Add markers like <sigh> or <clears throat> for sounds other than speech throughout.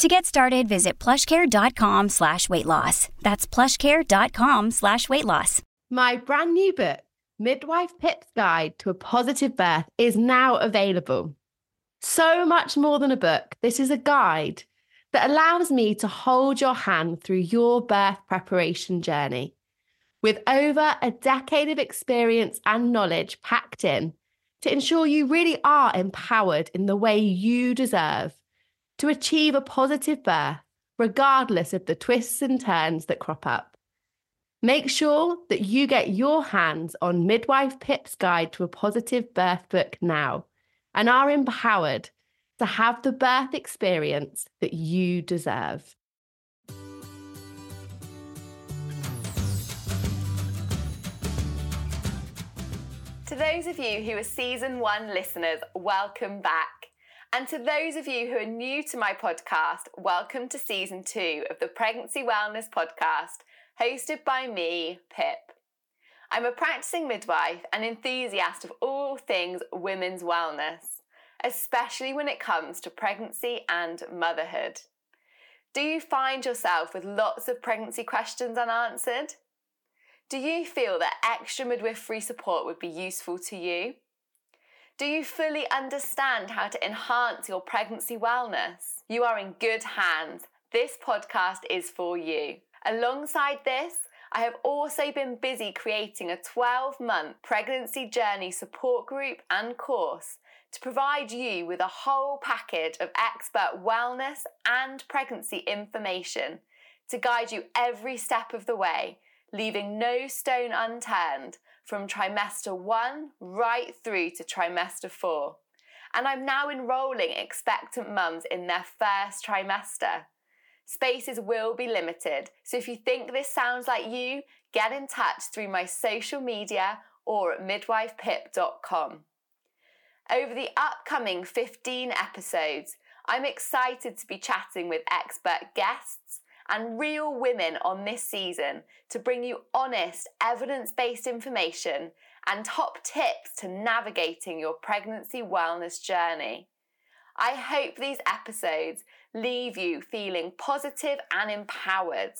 To get started, visit plushcare.com slash weight loss. That's plushcare.com slash weight loss. My brand new book, Midwife Pip's Guide to a Positive Birth, is now available. So much more than a book, this is a guide that allows me to hold your hand through your birth preparation journey. With over a decade of experience and knowledge packed in to ensure you really are empowered in the way you deserve to achieve a positive birth, regardless of the twists and turns that crop up. Make sure that you get your hands on Midwife Pip's Guide to a Positive Birth book now and are empowered to have the birth experience that you deserve. To those of you who are season one listeners, welcome back. And to those of you who are new to my podcast, welcome to season two of the Pregnancy Wellness Podcast, hosted by me, Pip. I'm a practicing midwife and enthusiast of all things women's wellness, especially when it comes to pregnancy and motherhood. Do you find yourself with lots of pregnancy questions unanswered? Do you feel that extra midwifery support would be useful to you? Do you fully understand how to enhance your pregnancy wellness? You are in good hands. This podcast is for you. Alongside this, I have also been busy creating a 12 month pregnancy journey support group and course to provide you with a whole package of expert wellness and pregnancy information to guide you every step of the way, leaving no stone unturned from trimester one right through to trimester four. And I'm now enrolling expectant mums in their first trimester. Spaces will be limited, so if you think this sounds like you, get in touch through my social media or at midwifepip.com. Over the upcoming 15 episodes, I'm excited to be chatting with expert guests and real women on this season to bring you honest, evidence based information and top tips to navigating your pregnancy wellness journey. I hope these episodes leave you feeling positive and empowered.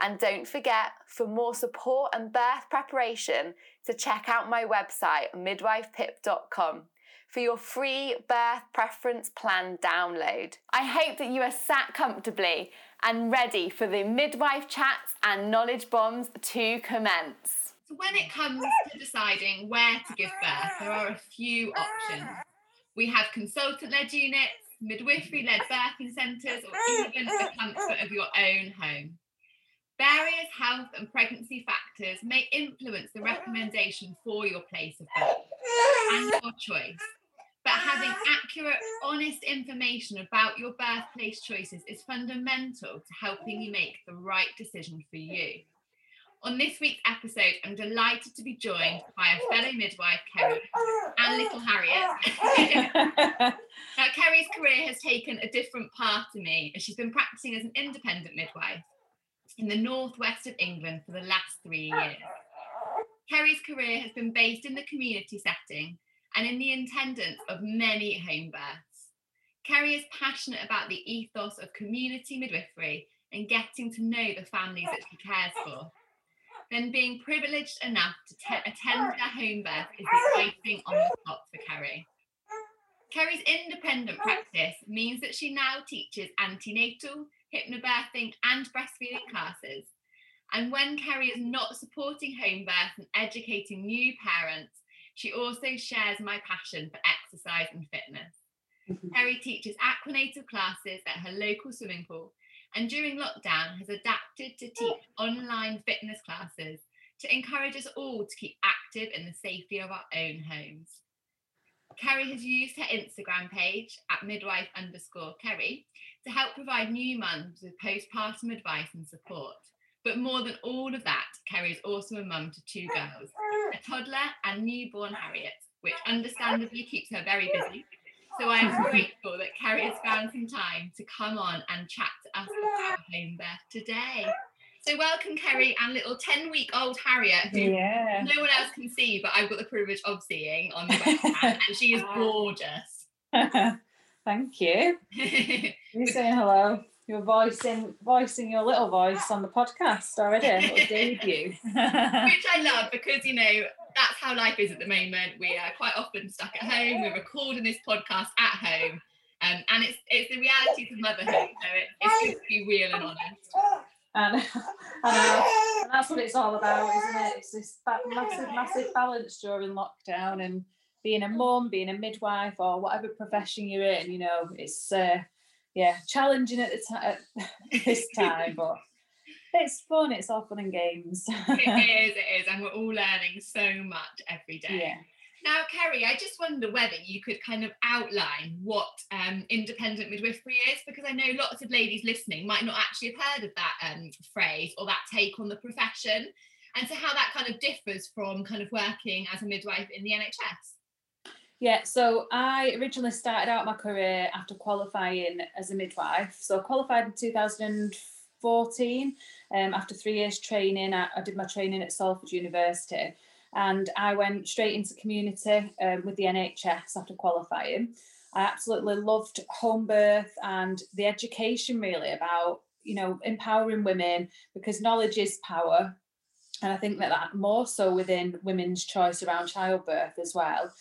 And don't forget, for more support and birth preparation, to check out my website, midwifepip.com for your free birth preference plan download. I hope that you are sat comfortably and ready for the midwife chats and knowledge bombs to commence. So, when it comes to deciding where to give birth, there are a few options. We have consultant led units, midwifery led birthing centres, or even the comfort of your own home. Various health and pregnancy factors may influence the recommendation for your place of birth and your choice. But having accurate, honest information about your birthplace choices is fundamental to helping you make the right decision for you. On this week's episode, I'm delighted to be joined by a fellow midwife, Kerry, and little Harriet. <laughs> now, Kerry's career has taken a different path to me as she's been practicing as an independent midwife in the northwest of England for the last three years. Kerry's career has been based in the community setting and in the attendance of many home births. Kerry is passionate about the ethos of community midwifery and getting to know the families that she cares for. Then being privileged enough to te- attend their home birth is the icing on the top for Kerry. Kerry's independent practice means that she now teaches antenatal, hypnobirthing, and breastfeeding classes. And when Kerry is not supporting home birth and educating new parents, she also shares my passion for exercise and fitness. Mm-hmm. Kerry teaches aquanatal classes at her local swimming pool and during lockdown has adapted to teach online fitness classes to encourage us all to keep active in the safety of our own homes. Kerry has used her Instagram page at midwife underscore Kerry to help provide new mums with postpartum advice and support, But more than all of that, Kerry is also a mum to two girls, a <laughs> toddler and newborn Harriet, which <laughs> understandably keeps her very busy. So I am <laughs> grateful that Kerry has found some time to come on and chat to us about home birth today. So welcome Kerry and little 10 week old Harriet who Yeah. no one else can see, but I've got the privilege of seeing on the webcam and she is gorgeous. Thank you. You saying hello. You're voicing voicing your little voice on the podcast already. Little <laughs> debut. which I love because you know that's how life is at the moment. We are quite often stuck at home. We're recording this podcast at home, um, and it's it's the realities of motherhood. So it, it's good to be real and honest. and, <laughs> and that's what it's all about, isn't it? It's this massive, massive balance during lockdown and being a mum, being a midwife, or whatever profession you're in. You know, it's uh, yeah challenging at the time <laughs> this time, but it's fun. It's all fun and games. It is, <laughs> it is, and we're all learning so much every day. yeah. Now, Kerry, I just wonder whether you could kind of outline what um, independent midwifery is, because I know lots of ladies listening might not actually have heard of that um, phrase or that take on the profession, and so how that kind of differs from kind of working as a midwife in the NHS. Yeah, so I originally started out my career after qualifying as a midwife. So I qualified in 2014. Um, after three years training, I, I did my training at Salford University, and I went straight into community um, with the NHS after qualifying. I absolutely loved home birth and the education really about you know empowering women because knowledge is power, and I think that that more so within women's choice around childbirth as well.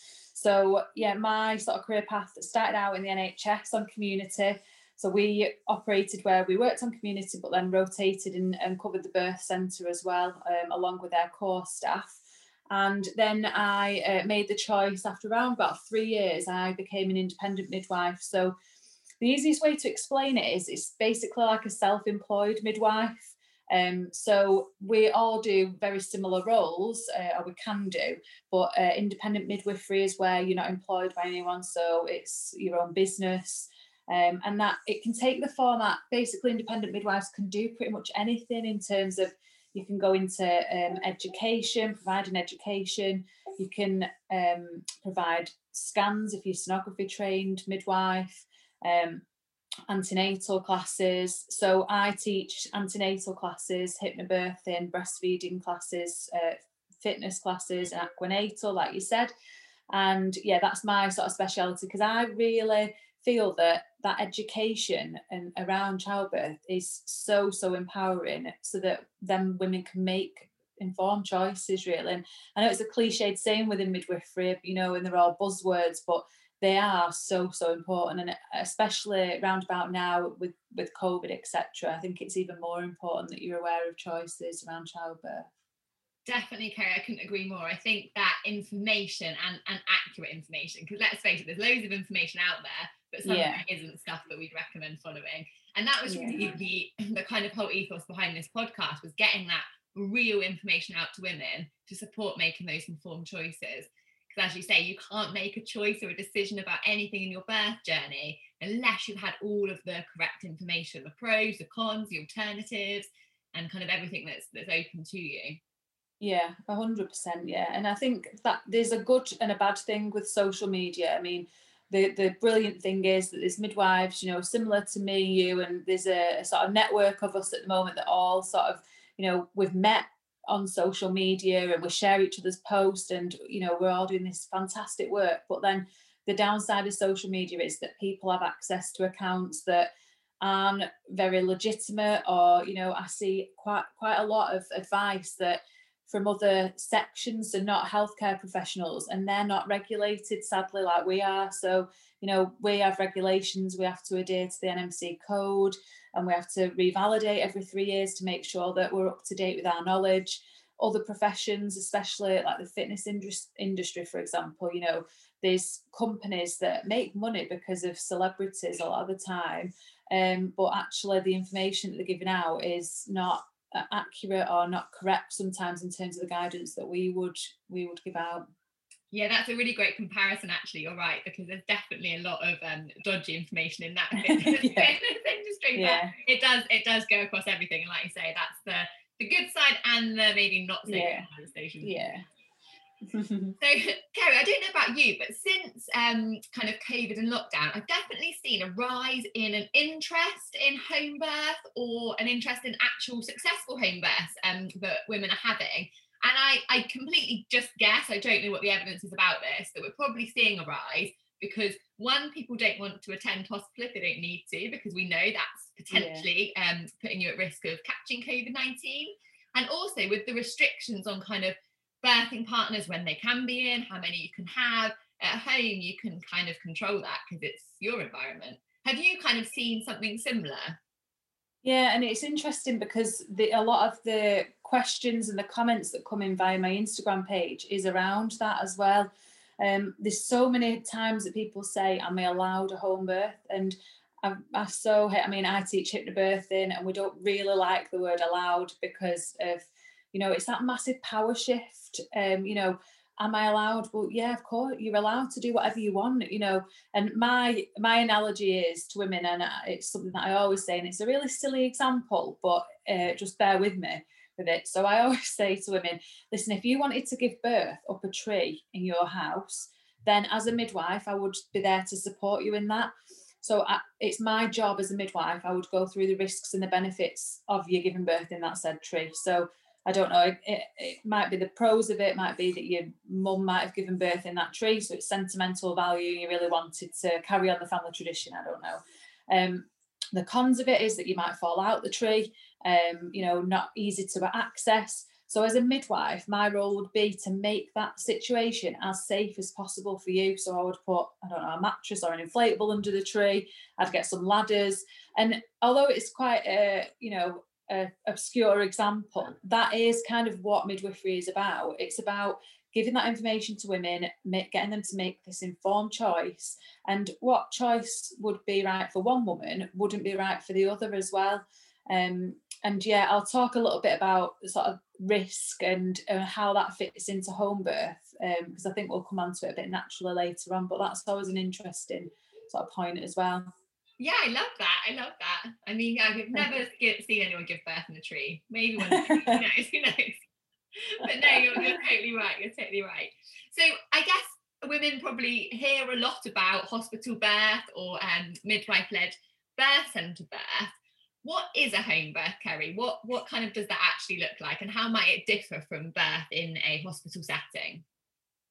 So yeah, my sort of career path started out in the NHS on community. So we operated where we worked on community, but then rotated and, and covered the birth centre as well, um, along with our core staff. And then I uh, made the choice after around about three years, I became an independent midwife. So the easiest way to explain it is it's basically like a self-employed midwife. Um, so we all do very similar roles, uh, or we can do, but uh, independent midwifery is where you're not employed by anyone, so it's your own business. Um, and that it can take the format. Basically, independent midwives can do pretty much anything in terms of you can go into um, education, providing education. You can um, provide scans if you're sonography trained midwife. Um, antenatal classes. So I teach antenatal classes, hypnobirthing, breastfeeding classes, uh, fitness classes, and aquanatal, like you said. And yeah, that's my sort of speciality because I really feel that that education and around childbirth is so so empowering, so that then women can make informed choices really. And I know it's a cliched saying within midwifery, you know, and they're all buzzwords, but they are so so important and especially round about now with with covid etc i think it's even more important that you're aware of choices around childbirth Definitely, Kerry. I couldn't agree more. I think that information and, and accurate information, because let's face it, there's loads of information out there, but some Yeah. of it isn't stuff that we'd recommend following. And that was Yeah. really the, the kind of whole ethos behind this podcast was getting that real information out to women to support making those informed choices. Because as you say, you can't make a choice or a decision about anything in your birth journey unless you've had all of the correct information, the pros, the cons, the alternatives, and kind of everything that's that's open to you. Yeah, a hundred percent. Yeah, and I think that there's a good and a bad thing with social media. I mean, the the brilliant thing is that there's midwives, you know, similar to me, you, and there's a, a sort of network of us at the moment that all sort of, you know, we've met on social media and we share each other's posts, and you know, we're all doing this fantastic work. But then the downside of social media is that people have access to accounts that aren't very legitimate, or you know, I see quite quite a lot of advice that from other sections and not healthcare professionals and they're not regulated sadly like we are so you know we have regulations we have to adhere to the nmc code and we have to revalidate every three years to make sure that we're up to date with our knowledge. Other professions especially like the fitness industry for example you know there's companies that make money because of celebrities a lot of the time um, but actually the information that they're giving out is not uh, accurate or not correct sometimes in terms of the guidance that we would we would give out Yeah, that's a really great comparison. Actually, you're right because there's definitely a lot of um, dodgy information in that <laughs> <laughs> Yeah. <laughs> industry. yeah But it does it does go across everything, and like you say, that's the the good side and the maybe not so Yeah. good conversations. Yeah. So, Kerry, I don't know about you, but since um, kind of COVID and lockdown, I've definitely seen a rise in an interest in home birth or an interest in actual successful home births um, that women are having. And I, I completely just guess, I don't know what the evidence is about this, that we're probably seeing a rise because one, people don't want to attend hospital if they don't need to, because we know that's potentially um, putting you at risk of catching COVID 19. And also with the restrictions on kind of birthing partners when they can be in, how many you can have at home, you can kind of control that because it's your environment. Have you kind of seen something similar? Yeah, and it's interesting because the, a lot of the questions and the comments that come in via my Instagram page is around that as well. Um, there's so many times that people say, "Am I allowed a home birth?" And I, I so. I mean, I teach hypnobirthing, and we don't really like the word "allowed" because of, you know, it's that massive power shift. Um, you know, am I allowed? Well, yeah, of course, you're allowed to do whatever you want. You know, and my my analogy is to women, and it's something that I always say, and it's a really silly example, but uh, just bear with me it. So I <laughs> always say to women, listen, if you wanted to give birth up a tree in your house, then as a midwife, I would be there to support you in that. So I, it's my job as a midwife. I would go through the risks and the benefits of you giving birth in that said tree. So I don't know. It, it, it might be the pros of it. Might be that your mum might have given birth in that tree, so it's sentimental value. You really wanted to carry on the family tradition. I don't know. Um, the cons of it is that you might fall out the tree. Um, you know, not easy to access. So as a midwife, my role would be to make that situation as safe as possible for you. So I would put, I don't know, a mattress or an inflatable under the tree. I'd get some ladders. And although it's quite a, you know, a obscure example, that is kind of what midwifery is about. It's about giving that information to women, getting them to make this informed choice. And what choice would be right for one woman wouldn't be right for the other as well. Um, and yeah, I'll talk a little bit about the sort of risk and uh, how that fits into home birth because I think we'll come on to it a bit naturally later on. But that's always an interesting sort of point as well. Yeah, I love that. I love that. I mean, I've never seen anyone give birth in a tree. Maybe one <laughs> day, who knows? Who knows? But no, you're, you're totally right. You're totally right. So I guess women probably hear a lot about hospital birth or um, midwife-led birth centre birth. What is a home birth, Kerry? What what kind of does that actually look like, and how might it differ from birth in a hospital setting?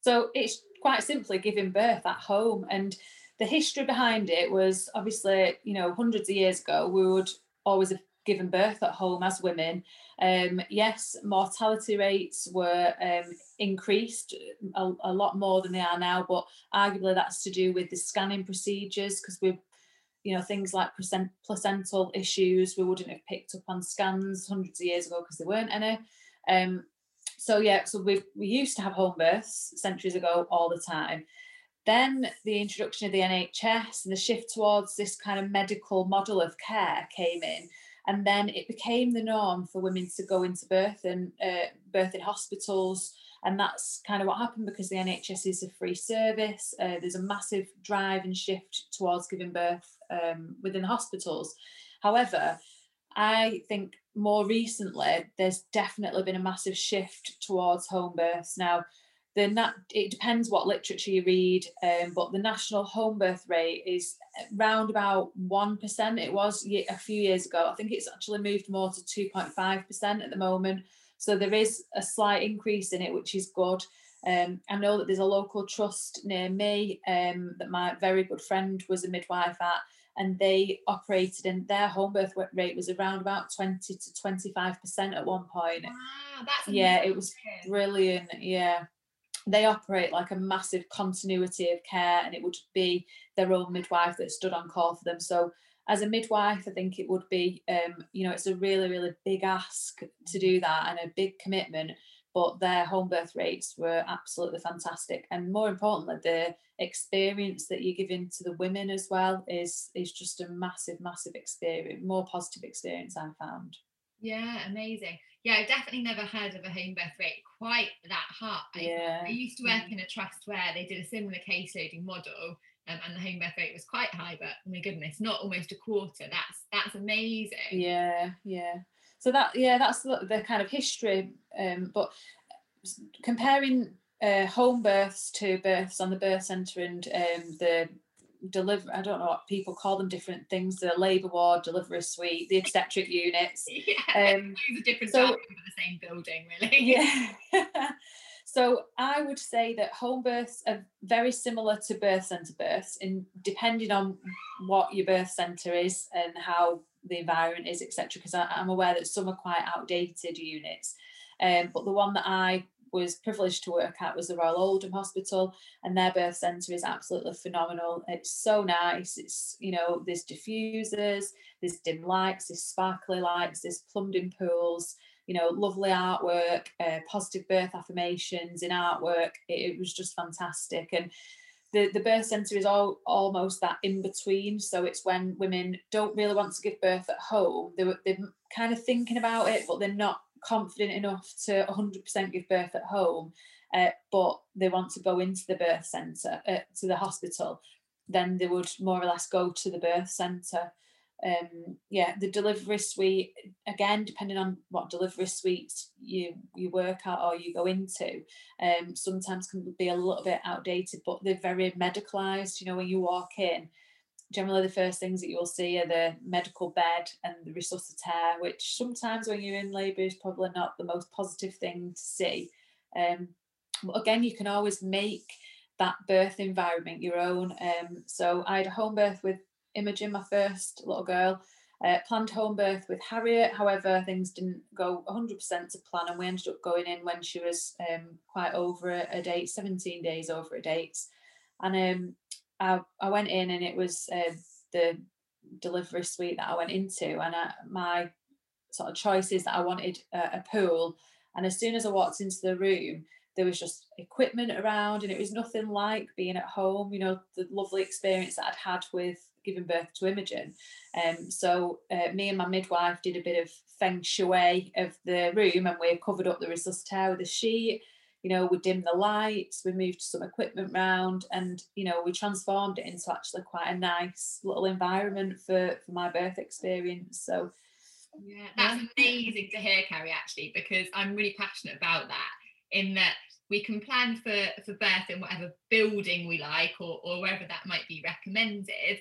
So it's quite simply giving birth at home. And the history behind it was obviously, you know, hundreds of years ago, we would always have given birth at home as women. Um, yes, mortality rates were um, increased a, a lot more than they are now, but arguably that's to do with the scanning procedures because we you know things like placent- placental issues we wouldn't have picked up on scans hundreds of years ago because there weren't any um, so yeah so we we used to have home births centuries ago all the time then the introduction of the nhs and the shift towards this kind of medical model of care came in and then it became the norm for women to go into birth and uh, birth in hospitals and that's kind of what happened because the NHS is a free service. Uh, there's a massive drive and shift towards giving birth um, within hospitals. However, I think more recently there's definitely been a massive shift towards home births. Now, the nat- it depends what literature you read, um, but the national home birth rate is round about one percent. It was a few years ago. I think it's actually moved more to two point five percent at the moment. So there is a slight increase in it, which is good. Um, I know that there's a local trust near me um, that my very good friend was a midwife at, and they operated, and their home birth rate was around about 20 to 25% at one point. Wow, that's Yeah, it was. Brilliant. Yeah. They operate like a massive continuity of care, and it would be their own midwife that stood on call for them. So, as a midwife, I think it would be, um, you know, it's a really, really big ask to do that and a big commitment. But their home birth rates were absolutely fantastic, and more importantly, the experience that you're giving to the women as well is is just a massive, massive experience, more positive experience I found. Yeah, amazing. Yeah, I've definitely never heard of a home birth rate quite that high. Yeah. I used to work Mm. in a trust where they did a similar case loading model, um, and the home birth rate was quite high. But oh my goodness, not almost a quarter. That's that's amazing. Yeah, yeah. so that yeah, that's the, the kind of history. Um, but comparing uh, home births to births on the birth centre and um, the deliver I don't know what people call them different things the labour ward delivery suite the obstetric <laughs> units. Yeah um, different so, for the same building really. <laughs> Yeah. <laughs> So I would say that home births are very similar to birth centre births in depending on what your birth centre is and how the environment is etc because I'm aware that some are quite outdated units. Um, but the one that I was privileged to work at was the Royal Oldham Hospital, and their birth centre is absolutely phenomenal. It's so nice. It's you know there's diffusers, there's dim lights, there's sparkly lights, there's plumbed in pools. You know, lovely artwork, uh, positive birth affirmations in artwork. It, it was just fantastic, and the, the birth centre is all almost that in between. So it's when women don't really want to give birth at home. They they're kind of thinking about it, but they're not confident enough to 100% give birth at home, uh, but they want to go into the birth centre, uh, to the hospital, then they would more or less go to the birth centre. Um, yeah, the delivery suite again, depending on what delivery suite you you work at or you go into, um, sometimes can be a little bit outdated, but they're very medicalised. You know, when you walk in, generally the first things that you'll see are the medical bed and the resuscitator, which sometimes when you're in labour is probably not the most positive thing to see. Um, but again, you can always make that birth environment your own. Um, so I had a home birth with Imogen, my first little girl. Uh, planned home birth with Harriet. However, things didn't go 100% to plan, and we ended up going in when she was um, quite over a, a, date, 17 days over a date. And um, I, I went in and it was uh, the delivery suite that I went into, and I, my sort of choices that I wanted a, a pool. And as soon as I walked into the room, there was just equipment around, and it was nothing like being at home. You know, the lovely experience that I'd had with giving birth to Imogen. Um, so uh, me and my midwife did a bit of feng shui of the room, and we covered up the resuscitator with a sheet you know, we dimmed the lights, we moved some equipment around, and you know, we transformed it into actually quite a nice little environment for for my birth experience. So yeah, that's amazing to hear, Kerry, actually, because I'm really passionate about that. In that we can plan for for birth in whatever building we like or, or wherever that might be recommended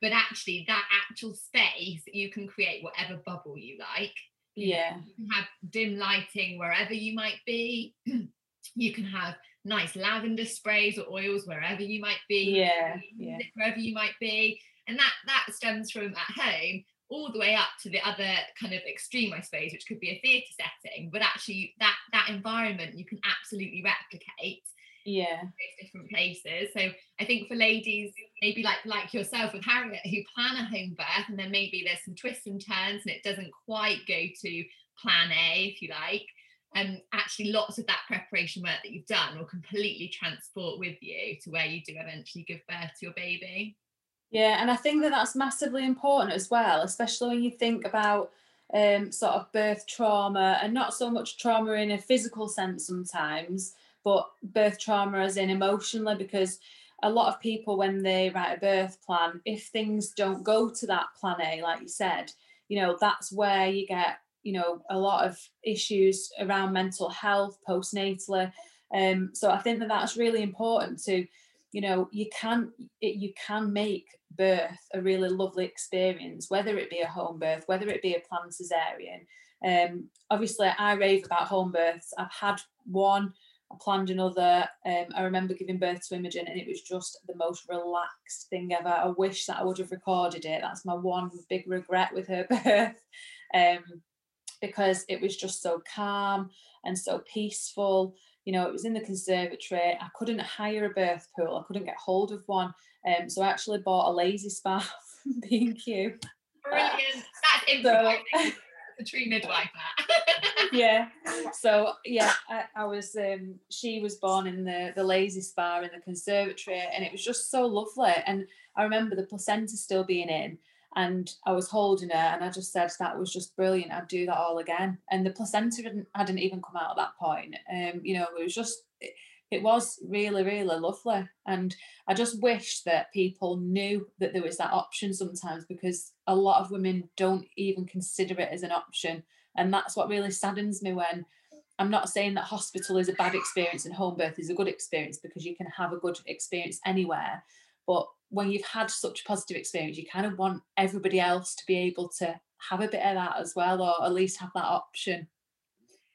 but actually that actual space you can create whatever bubble you like yeah you can have dim lighting wherever you might be <clears throat> you can have nice lavender sprays or oils wherever you might be yeah, yeah. wherever you might be and that that stems from at home all the way up to the other kind of extreme i suppose which could be a theatre setting but actually that that environment you can absolutely replicate yeah different places so i think for ladies maybe like like yourself with harriet who plan a home birth and then maybe there's some twists and turns and it doesn't quite go to plan a if you like and actually lots of that preparation work that you've done will completely transport with you to where you do eventually give birth to your baby. Yeah and i think that that's massively important as well especially when you think about um, sort of birth trauma and not so much trauma in a physical sense sometimes but birth trauma as in emotionally because a lot of people when they write a birth plan if things don't go to that plan a like you said you know that's where you get you know a lot of issues around mental health postnatally um, so i think that that's really important to you know you can it, you can make birth a really lovely experience whether it be a home birth whether it be a planned cesarean um, obviously i rave about home births i've had one I planned another. Um, I remember giving birth to Imogen, and it was just the most relaxed thing ever. I wish that I would have recorded it. That's my one big regret with her <laughs> birth. Um, because it was just so calm and so peaceful. You know, it was in the conservatory. I couldn't hire a birth pool. I couldn't get hold of one. Um, so I actually bought a Lay-Z-Spa <laughs> from B&Q. Brilliant. That's improvising. <laughs> So, a tree midwife <laughs> yeah so yeah I, I, was um she was born in the the Lay-Z-Spa in the conservatory and it was just so lovely and i remember the placenta still being in and I was holding her and I just said that was just brilliant. I'd do that all again. And the placenta hadn't, hadn't even come out at that point. Um, you know, it was just it, it was really, really lovely. And I just wish that people knew that there was that option sometimes because a lot of women don't even consider it as an option. And that's what really saddens me when I'm not saying that hospital is a bad experience and home birth is a good experience because you can have a good experience anywhere. But when you've had such a positive experience, you kind of want everybody else to be able to have a bit of that as well, or at least have that option.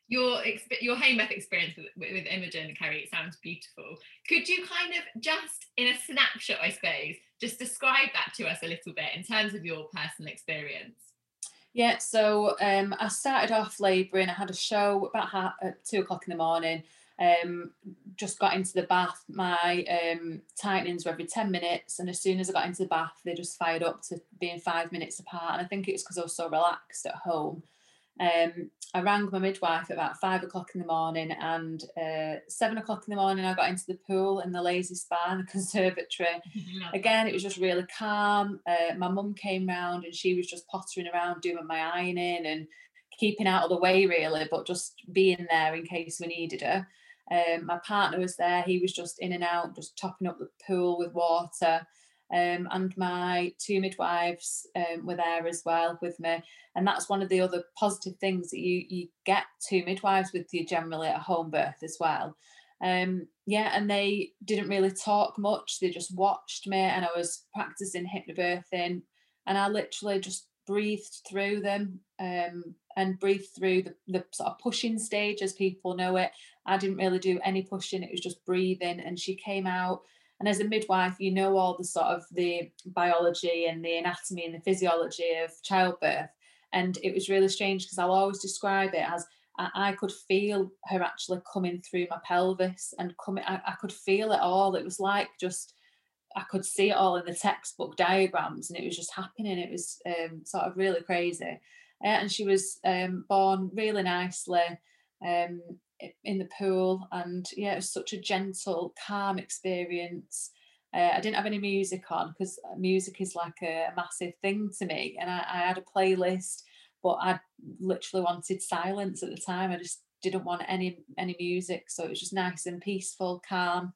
Your your home birth experience with, with Imogen and Kerry sounds beautiful. Could you kind of just in a snapshot, I suppose, just describe that to us a little bit in terms of your personal experience? Yeah, so um, I started off labouring. I had a show about half, at two o'clock in the morning. Um, just got into the bath. My um, tightenings were every 10 minutes. And as soon as I got into the bath, they just fired up to being five minutes apart. And I think it's because I was so relaxed at home. Um, I rang my midwife at about five o'clock in the morning, and uh, seven o'clock in the morning, I got into the pool in the Lay-Z-Spa in the <laughs> conservatory. <laughs> Again, it was just really calm. Uh, my mum came round, and she was just pottering around doing my ironing and keeping out of the way, really, but just being there in case we needed her. Um, my partner was there; he was just in and out, just topping up the pool with water. Um, and my two midwives um, were there as well with me. And that's one of the other positive things that you you get two midwives with you generally at home birth as well. Um, yeah, and they didn't really talk much. They just watched me, and I was practicing hypnobirthing, and I literally just breathed through them um, and breathed through the, the sort of pushing stage as people know it. I didn't really do any pushing; it was just breathing. And she came out and as a midwife, you know all the sort of the biology and the anatomy and the physiology of childbirth. And it was really strange because I'll always describe it as I, could feel her actually coming through my pelvis and coming, I, I could feel it all. It was like just, I could see it all in the textbook diagrams and it was just happening. It was um, sort of really crazy. Uh, and she was um, born really nicely. Um, in the pool and yeah it was such a gentle calm experience uh, I didn't have any music on because uh, music is like a massive thing to me and I, I, had a playlist but I literally wanted silence at the time I just didn't want any any music so it was just nice and peaceful calm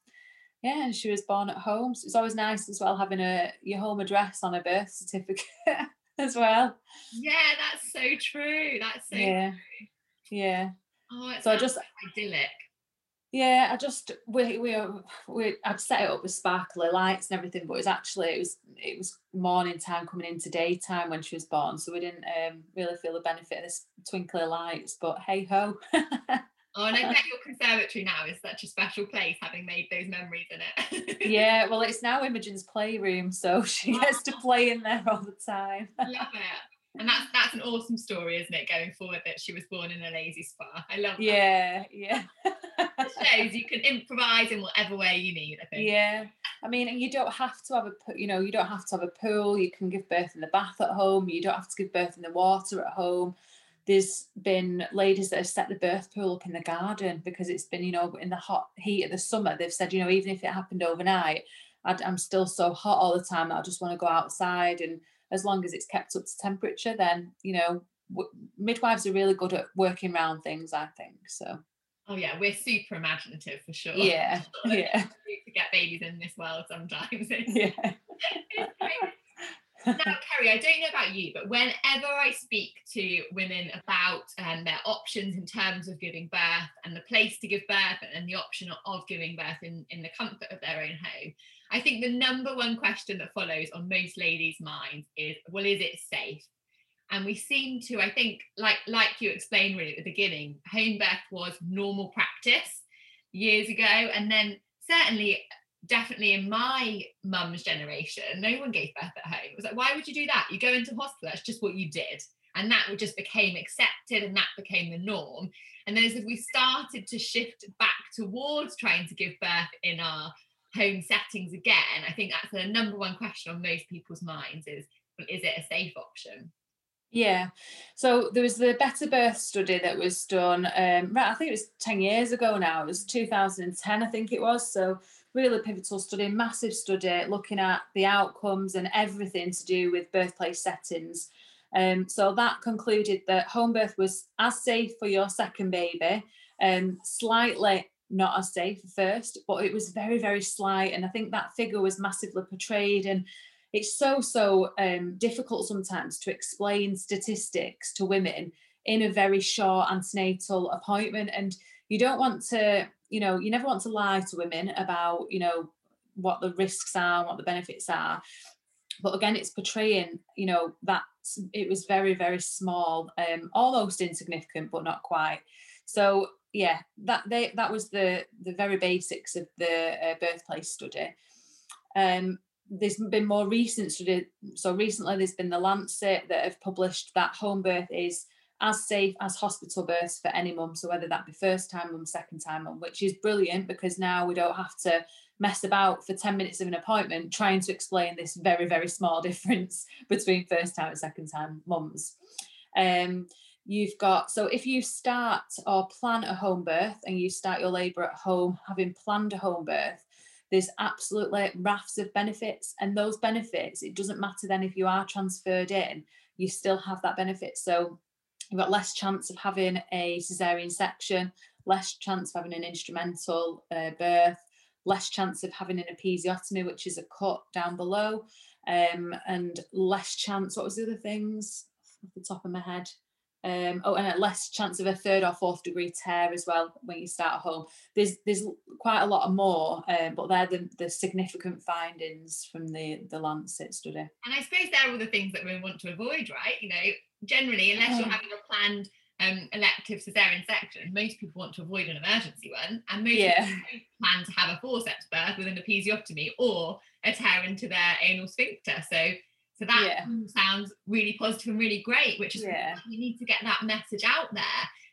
yeah and she was born at home so it's always nice as well having a your home address on a birth certificate <laughs> as well yeah that's so true that's so yeah true. yeah Oh, so I just idyllic. Yeah, I just we we we I'd set it up with sparkly lights and everything, but it was actually it was it was morning time coming into daytime when she was born, so we didn't um, really feel the benefit of this twinkly lights. But hey ho. <laughs> Oh, and I bet your conservatory now is such a special place, having made those memories in it. <laughs> yeah, well, it's now Imogen's playroom, so <laughs> she oh, gets to play in there all the time. Love it and that's that's an awesome story, isn't it? Going forward, that she was born in a Lay-Z-Spa. I love. That. Yeah, yeah. it shows you can improvise in whatever way you need. I think. Yeah, I mean, and you don't have to have a, you know, you don't have to have a pool. You can give birth in the bath at home. You don't have to give birth in the water at home. There's been ladies that have set the birth pool up in the garden because it's been, you know, in the hot heat of the summer. They've said, you know, even if it happened overnight, i am still so hot all the time that I just want to go outside and as long as it's kept up to temperature, then you know w- midwives are really good at working around things. I think so. Oh yeah, we're super imaginative for sure. Yeah, <laughs> yeah. to get babies in this world sometimes. <laughs> yeah. Now, Kerry, I don't know about you, but whenever I speak to women about um, their options in terms of giving birth and the place to give birth and the option of giving birth in, in the comfort of their own home, I think the number one question that follows on most ladies' minds is, well, is it safe? And we seem to, I think, like like you explained really at the beginning, home birth was normal practice years ago, and then certainly, definitely in my mum's generation, no one gave birth at home. It was like, why would you do that? You go into hospital, that's just what you did, and that just became accepted, and that became the norm. And then as we started to shift back towards trying to give birth in our home settings again, I think that's the number one question on most people's minds is is it a safe option? Yeah. So there was the Better Birth study that was done, um, right, I think it was 10 years ago now. It was 2010, I think it was. So really pivotal study, massive study, looking at the outcomes and everything to do with birthplace settings. Um, so that concluded that home birth was as safe for your second baby, um, slightly not as safe first, but it was very, very slight. And I think that figure was massively portrayed. And it's so, so um, difficult sometimes to explain statistics to women in a very short antenatal appointment. And you don't want to, you know, you never want to lie to women about, you know, what the risks are, what the benefits are. But again, it's portraying, you know, that it was very, very small, um, almost insignificant, but not quite. So yeah, that they that was the the very basics of the uh, birthplace study. Um, there's been more recent study. So recently, there's been the Lancet that have published that home birth is as safe as hospital births for any mum. So whether that be first time mum, second time mum, which is brilliant because now we don't have to mess about for 10 minutes of an appointment trying to explain this very, very small <laughs> difference between first time and second time mums. Um, you've got so if you start or plan a home birth and you start your labour at home having planned a home birth there's absolutely rafts of benefits and those benefits it doesn't matter then if you are transferred in you still have that benefit so you've got less chance of having a cesarean section less chance of having an instrumental uh, birth less chance of having an episiotomy which is a cut down below um, and less chance what was the other things off the top of my head um, oh, and less chance of a third or fourth degree tear as well when you start at home. There's there's quite a lot more, um, but they're the, the significant findings from the the Lancet study. And I suppose they're all the things that we want to avoid, right? You know, generally, unless you're having a planned um, elective cesarean section, most people want to avoid an emergency one, and most yeah. people plan to have a forceps birth with an episiotomy or a tear into their anal sphincter. So so that yeah. sounds really positive and really great, which is yeah. we need to get that message out there.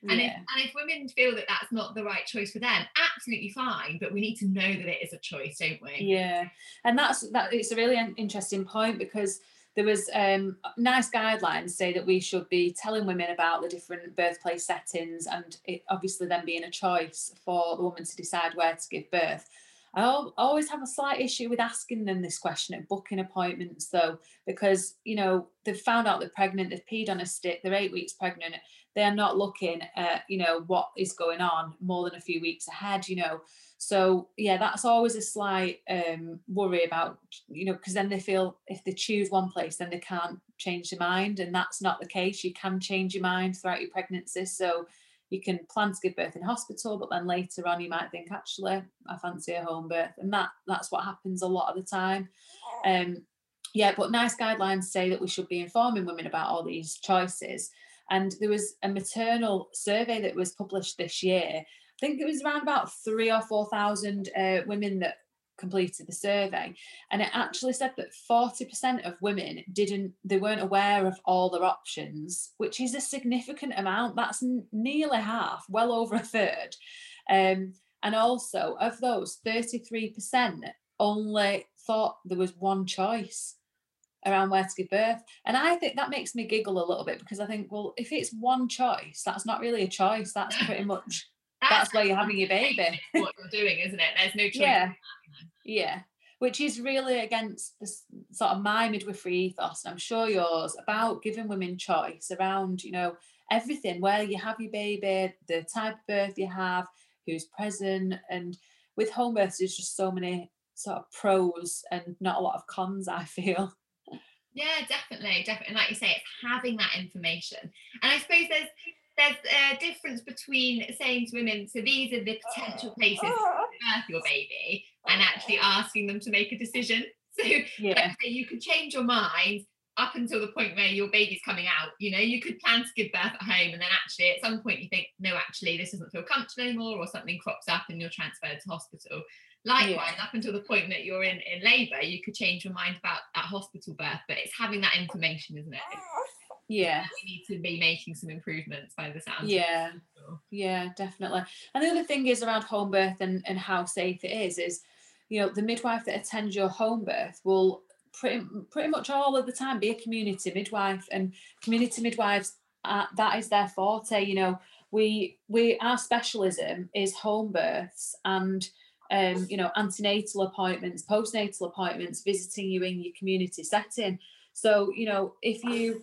And, yeah. if, and if women feel that that's not the right choice for them, absolutely fine. But we need to know that it is a choice, don't we? Yeah, and that's that. It's a really interesting point because there was um, NICE guidelines say that we should be telling women about the different birthplace settings and it obviously then being a choice for the woman to decide where to give birth I always have a slight issue with asking them this question at booking appointments, though, because you know they've found out they're pregnant, they've peed on a stick, they're eight weeks pregnant. They're not looking at you know what is going on more than a few weeks ahead, you know. So yeah, that's always a slight um, worry about you know because then they feel if they choose one place, then they can't change their mind, and that's not the case. You can change your mind throughout your pregnancy, so you can plan to give birth in hospital, but then later on you might think, actually, I fancy a home birth. And that that's what happens a lot of the time. Um, yeah, but NICE guidelines say that we should be informing women about all these choices. And there was a maternal survey that was published this year. I think it was around about three or four thousand uh, women that completed the survey. And it actually said that 40% of women didn't they weren't aware of all their options which is a significant amount. That's nearly half well over a third. Um, and also of those 33% only thought there was one choice around where to give birth. And i think that makes me giggle a little bit because i think well if it's one choice that's not really a choice. That's pretty <laughs> much that's, that's where you're having your baby. <laughs> what you're doing isn't it? There's no choice yeah. yeah, which is really against the sort of my midwifery ethos, and I'm sure yours, about giving women choice around, you know, everything, where you have your baby, the type of birth you have, who's present. And with home births, there's just so many sort of pros and not a lot of cons, I feel. Yeah, definitely, definitely. Like you say, it's having that information. And I suppose there's there's a difference between saying to women, so these are the potential places to <laughs> birth your baby, and actually asking them to make a decision. <laughs> So yeah. you could change your mind up until the point where your baby's coming out. You know, you could plan to give birth at home, and then actually at some point you think, no, actually this doesn't feel comfortable anymore, or something crops up and you're transferred to hospital. Likewise, yeah. up until the point that you're in in labour, you could change your mind about that hospital birth, but it's having that information, isn't it? yeah. we need to be making some improvements by the sound yeah. yeah definitely. And the other thing is around home birth and, and how safe it is is you know the midwife that attends your home birth will pretty, pretty much all of the time be a community midwife and community midwives uh, that is their forte you know. We we our specialism is home births and um, you know antenatal appointments postnatal appointments visiting you in your community setting so you know if you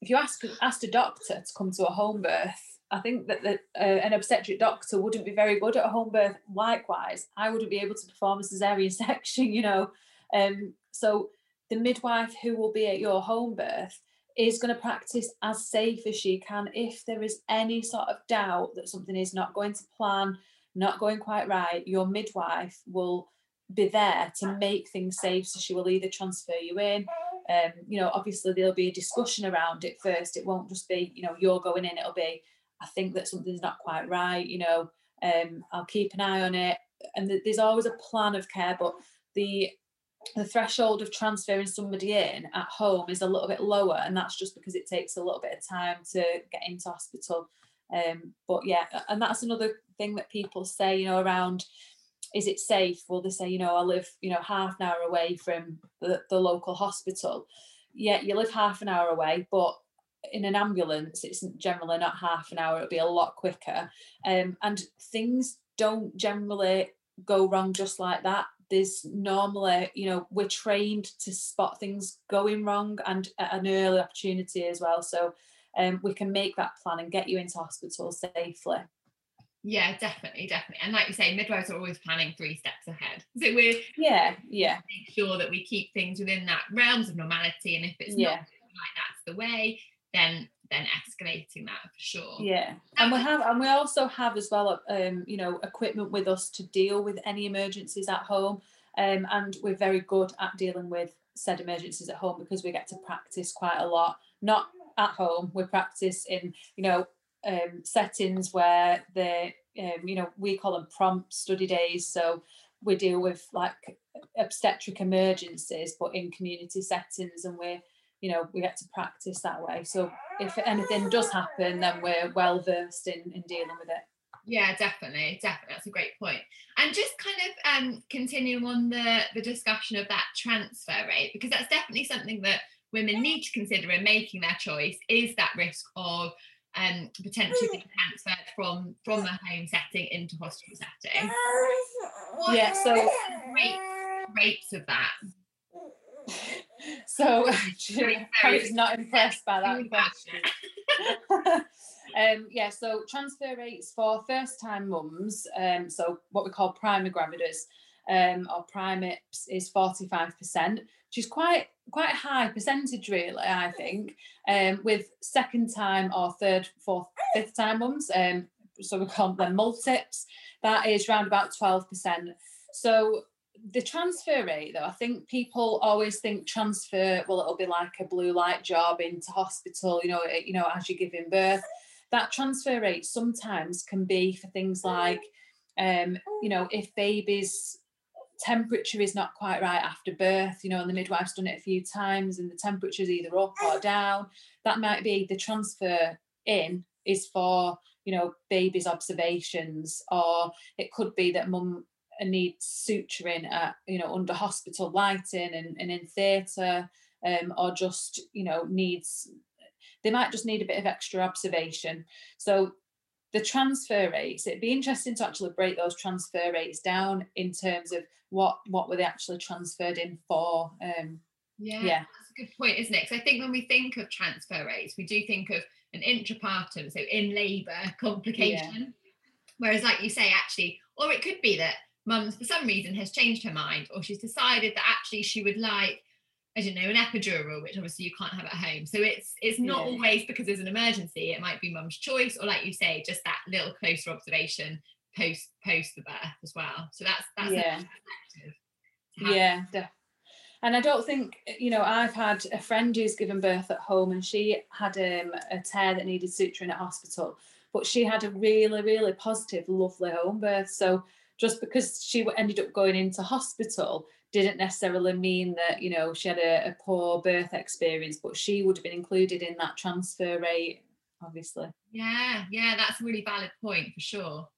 if you ask asked a doctor to come to a home birth, I think that the, uh, an obstetric doctor wouldn't be very good at a home birth. Likewise, I wouldn't be able to perform a cesarean <laughs> section, you know. Um, so the midwife who will be at your home birth is going to practice as safe as she can. If there is any sort of doubt that something is not going to plan, not going quite right, your midwife will be there to make things safe. So she will either transfer you in. Um, you know, obviously there'll be a discussion around it first. It won't just be, you know, you're going in. It'll be, I think that something's not quite right. You know, um, I'll keep an eye on it. And th- there's always a plan of care, but the the threshold of transferring somebody in at home is a little bit lower, and that's just because it takes a little bit of time to get into hospital. Um, but yeah, and that's another thing that people say, you know, around is it safe? Well, they say, you know, I live, you know, half an hour away from the, the local hospital. Yeah, you live half an hour away, but in an ambulance, it's generally not half an hour, it'll be a lot quicker. Um, and things don't generally go wrong just like that. There's normally, you know, we're trained to spot things going wrong and at an early opportunity as well. So um, we can make that plan and get you into hospital safely. Yeah, definitely, definitely. And like you say, midwives are always planning three steps ahead. So we're yeah, <laughs> yeah. Make sure that we keep things within that realms of normality. And if it's yeah. not like that's the way, then then escalating that for sure. Yeah. And we have and we also have as well um, you know, equipment with us to deal with any emergencies at home. Um, and we're very good at dealing with said emergencies at home because we get to practice quite a lot. Not at home, we practice in, you know, um, settings where they, um, you know, we call them prompt study days. So we deal with like obstetric emergencies, but in community settings, and we're, you know, we get to practice that way. So if anything does happen, then we're well versed in in dealing with it. Yeah, definitely, definitely. That's a great point. And just kind of um, continuing on the the discussion of that transfer rate, because that's definitely something that women need to consider in making their choice. Is that risk of um, potentially being transferred from from the home setting into hospital setting. What yeah, so rate, rates of that. So Harry's <laughs> not impressed by that question. <laughs> um, yeah, so transfer rates for first time mums, um, so what we call primary gravidas um, or primips is 45%, which is quite quite a high percentage, really, I think, um, with second time or third, fourth, fifth time mums. Um, so we call them multips. That is around about 12%. So the transfer rate, though, I think people always think transfer, well, it'll be like a blue light job into hospital, you know, you know, as you're giving birth. That transfer rate sometimes can be for things like, um, you know, if babies temperature is not quite right after birth, you know, and the midwife's done it a few times and the temperature's either up or down, that might be the transfer in is for, you know, baby's observations, or it could be that mum needs suturing at, you know, under hospital lighting and, and in theatre, um, or just, you know, needs they might just need a bit of extra observation. So the transfer rates it'd be interesting to actually break those transfer rates down in terms of what what were they actually transferred in for um yeah, yeah. that's a good point isn't it because i think when we think of transfer rates we do think of an intrapartum so in labor <laughs> complication yeah. whereas like you say actually or it could be that mum's for some reason has changed her mind or she's decided that actually she would like I don't know, an epidural, which obviously you can't have at home. So it's it's not yeah. always because there's an emergency. It might be mum's choice, or like you say, just that little closer observation post post the birth as well. So that's that's yeah, yeah. And I don't think you know. I've had a friend who's given birth at home, and she had um, a tear that needed suturing at hospital, but she had a really, really positive, lovely home birth. So just because she ended up going into hospital didn't necessarily mean that you know she had a, a, poor birth experience but she would have been included in that transfer rate obviously. Yeah yeah that's a really valid point for sure.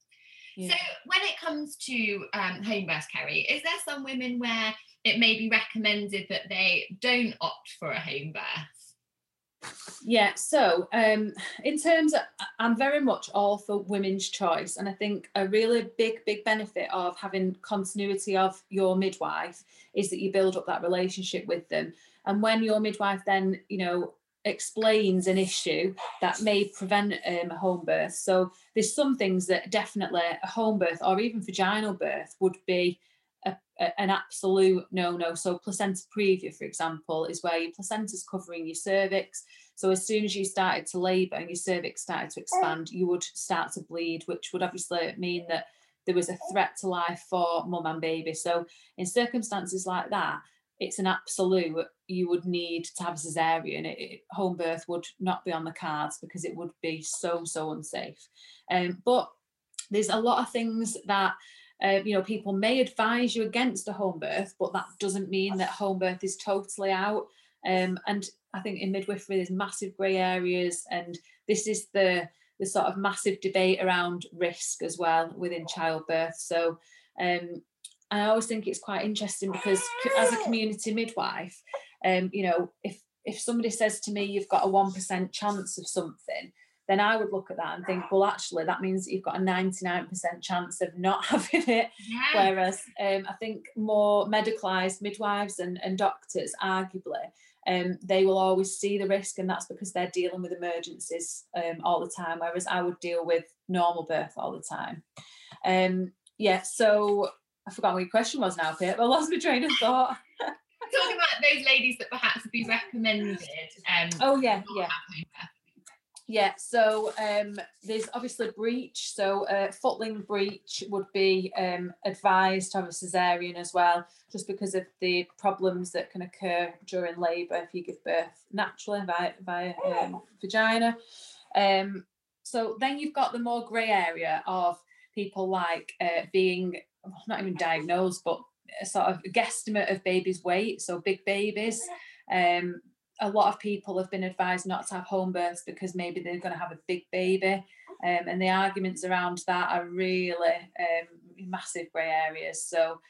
Yeah. so when it comes to um, home birth kerry is there some women where it may be recommended that they don't opt for a home birth yeah, so um, in terms of, I'm very much all for women's choice. And I think a really big, big benefit of having continuity of your midwife is that you build up that relationship with them. And when your midwife then, you know, explains an issue that may prevent um, a home birth. So there's some things that definitely a home birth or even vaginal birth would be a, a, an absolute no no. So placenta previa, for example, is where your placenta is covering your cervix. So as soon as you started to labour and your cervix started to expand, you would start to bleed, which would obviously mean that there was a threat to life for mum and baby. So in circumstances like that, it's an absolute you would need to have a cesarean. It, it, home birth would not be on the cards because it would be so so unsafe. Um, but there's a lot of things that uh, you know people may advise you against a home birth, but that doesn't mean that home birth is totally out. Um, and I think in midwifery there's massive grey areas, and this is the the sort of massive debate around risk as well within childbirth. So um, I always think it's quite interesting because as a community midwife, um, you know, if if somebody says to me you've got a one percent chance of something, then I would look at that and think, well, actually, that means that you've got a 99% chance of not <laughs> having it. Yeah. Whereas um, I think more medicalised midwives and, and doctors, arguably, um, they will always see the risk, and that's because they're dealing with emergencies um, all the time. Whereas I would deal with normal birth all the time. Um, yeah, so I forgot what your question was now, Pip. I lost my train of thought. <laughs> Talking about those ladies that perhaps would be recommended. Um, oh yeah, yeah. Yeah, so um, there's obviously breech. So uh, footling breech would be um, advised to have a cesarean as well, just because of the problems that can occur during labour if you give birth naturally via, via um, vagina. Um, so then you've got the more grey area of people like uh, being not even diagnosed, but a sort of guesstimate of baby's weight. So big babies. Um, a lot of people have been advised not to have home births because maybe they're going to have a big baby. Um, and the arguments around that are really um, massive grey areas. So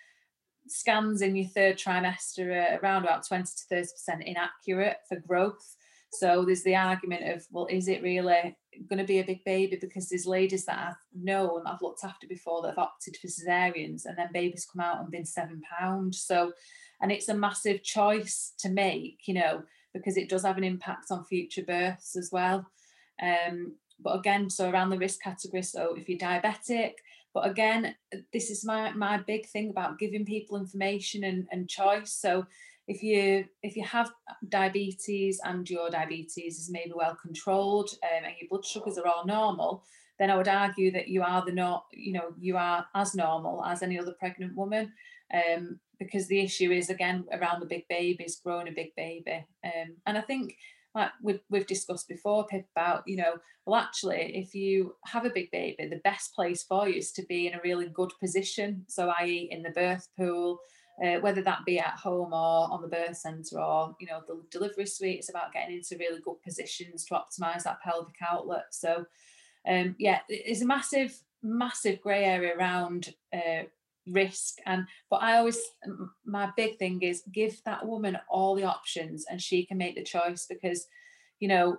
scans in your third trimester are around about 20 to 30% inaccurate for growth. So there's the argument of, well, is it really going to be a big baby? Because there's ladies that I've known, I've looked after before that have opted for cesareans and then babies come out and been seven pounds. So, and it's a massive choice to make, you know, because it does have an impact on future births as well. Um, but again, so around the risk category, so if you're diabetic, but again, this is my my big thing about giving people information and, and choice. So if you if you have diabetes and your diabetes is maybe well controlled um, and your blood sugars are all normal, then I would argue that you are the not you know you are as normal as any other pregnant woman. Um, because the issue is again around the big babies growing a big baby. Um, and i think like we've, we've discussed before Pip, about you know well actually if you have a big baby the best place for you is to be in a really good position so i.e in the birth pool uh, whether that be at home or on the birth centre or you know the delivery suite it's about getting into really good positions to optimize that pelvic outlet. So um, yeah it's a massive massive grey area around uh, risk and but i always my big thing is give that woman all the options and she can make the choice because you know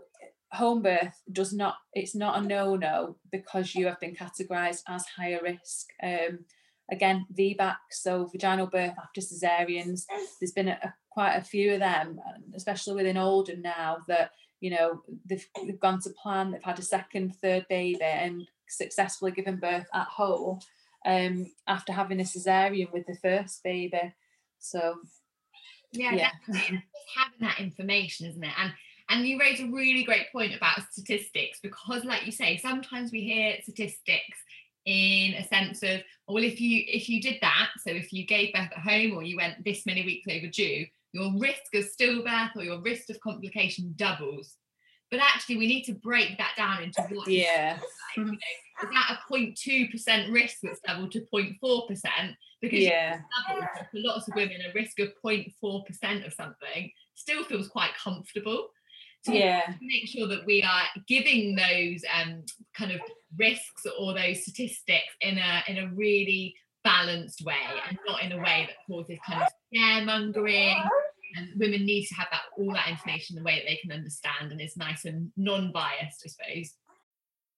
home birth does not it's not a no-no because you have been categorized as higher risk. Um again vbac so vaginal birth after cesareans there's been a, a, quite a few of them especially within oldham now that you know they've, they've gone to plan they've had a second third baby and successfully given birth at home um, after having a cesarean with the first baby. So yeah, yeah. having that information, isn't it? And and you raise a really great point about statistics because, like you say, sometimes we hear statistics in a sense of, well, if you if you did that, so if you gave birth at home or you went this many weeks overdue, your risk of stillbirth or your risk of complication doubles. But actually, we need to break that down into what. Yeah. Like, you know, <laughs> is that a 0.2% risk that's doubled to 0.4%? Because yeah. for lots of women, a risk of 0.4% of something still feels quite comfortable. So yeah. make sure that we are giving those um, kind of risks or those statistics in a in a really balanced way and not in a way that causes kind of scaremongering. And women need to have that all that information in a way that they can understand and is nice and non-biased, I suppose.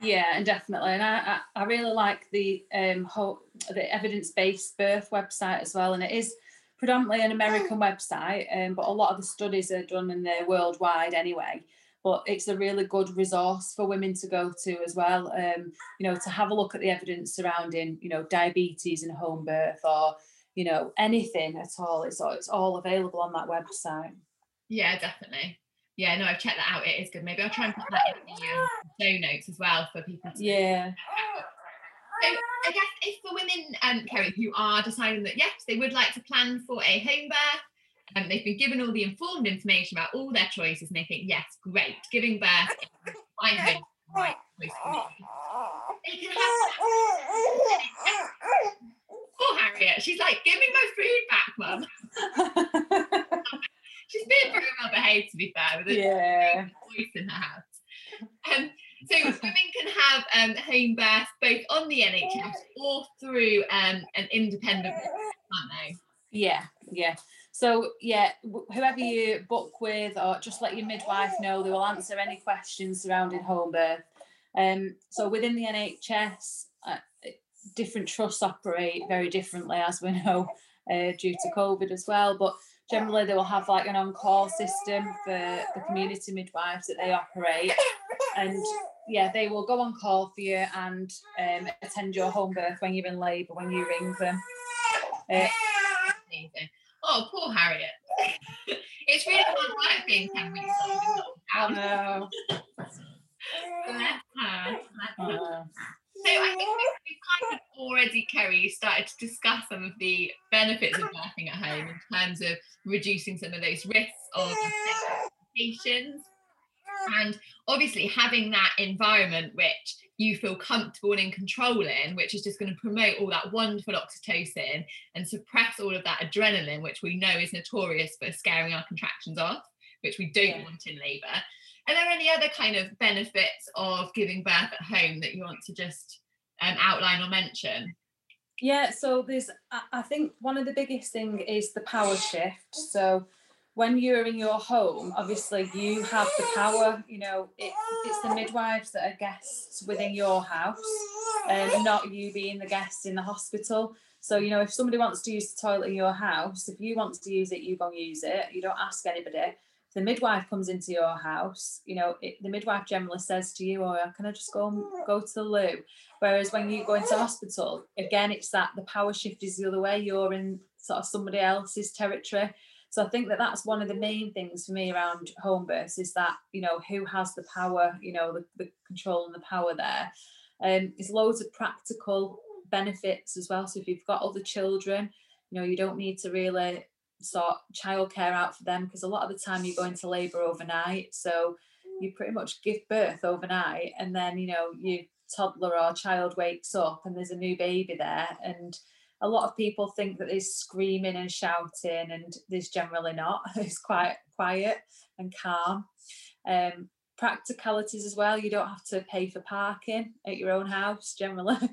Yeah, and definitely, and I I, I really like the um whole, the evidence based birth website as well, and it is predominantly an American website, um, but a lot of the studies are done in the worldwide anyway. But it's a really good resource for women to go to as well. Um, you know, to have a look at the evidence surrounding, you know, diabetes and home birth or, you know, anything at all. It's all, it's all available on that website. Yeah, definitely. Yeah, no, I've checked that out. It is good. Maybe I'll try and put that in the um, <gasps> show notes as well for people to Yeah. So I guess if for women, um, Kerry, who are deciding that yes, they would like to plan for a home birth, and um, they've been given all the informed information about all their choices, and they think, yes, great, giving birth is my home, right choice for me. They can have Poor Harriet, she's like, give me my food back, mum. <laughs> she's been very well behaved, to be fair, with a Yeah. voice in her house. Um, so women can have um, home births both on the NHS or through um, an independent, can't they? Yeah, yeah. So yeah, whoever you book with, or just let your midwife know, they will answer any questions surrounding home birth. Um, so within the NHS, uh, different trusts operate very differently, as we know, uh, due to COVID as well. But generally, they will have like an on-call system for the community midwives that they operate, and yeah, they will go on call for you and um, attend your home birth when you're in labour when you ring them. Uh, Oh, poor Harriet. <laughs> it's really hard work being 10 weeks old. I know. <laughs> Bless her. I her. know. So I think we- we've kind of already, Kerry, started to discuss some of the benefits of birthing at home in terms of reducing some of those risks of complications. And obviously having that environment which you feel comfortable and in control in, which is just going to promote all that wonderful oxytocin and suppress all of that adrenaline, which we know is notorious for scaring our contractions off, which we don't Yeah. want in labour. Are there any other kind of benefits of giving birth at home that you want to just um, outline or mention? Yeah, so there's, I think one of the biggest thing is the power shift. So when you're in your home, obviously you have the power, you know, it, it's the midwives that are guests within your house and not you being the guest in the hospital. So, you know, if somebody wants to use the toilet in your house, if you want to use it, you go use it. You don't ask anybody. If the midwife comes into your house, you know, it, the midwife generally says to you, oh, can I just go go to the loo? Whereas when you go into hospital, again, it's that the power shift is the other way. You're in sort of somebody else's territory. So I think that that's one of the main things for me around home births is that you know who has the power, you know, the, the control and the power there. Um, there's loads of practical benefits as well. So if you've got other children, you know, you don't need to really sort childcare out for them because a lot of the time you go into labour overnight. So you pretty much give birth overnight and then you know your toddler or child wakes up and there's a new baby there and a lot of people think that there's screaming and shouting and there's generally not. <laughs> It's quite quiet and calm. Um practicalities as well you don't have to pay for parking at your own house generally. <laughs>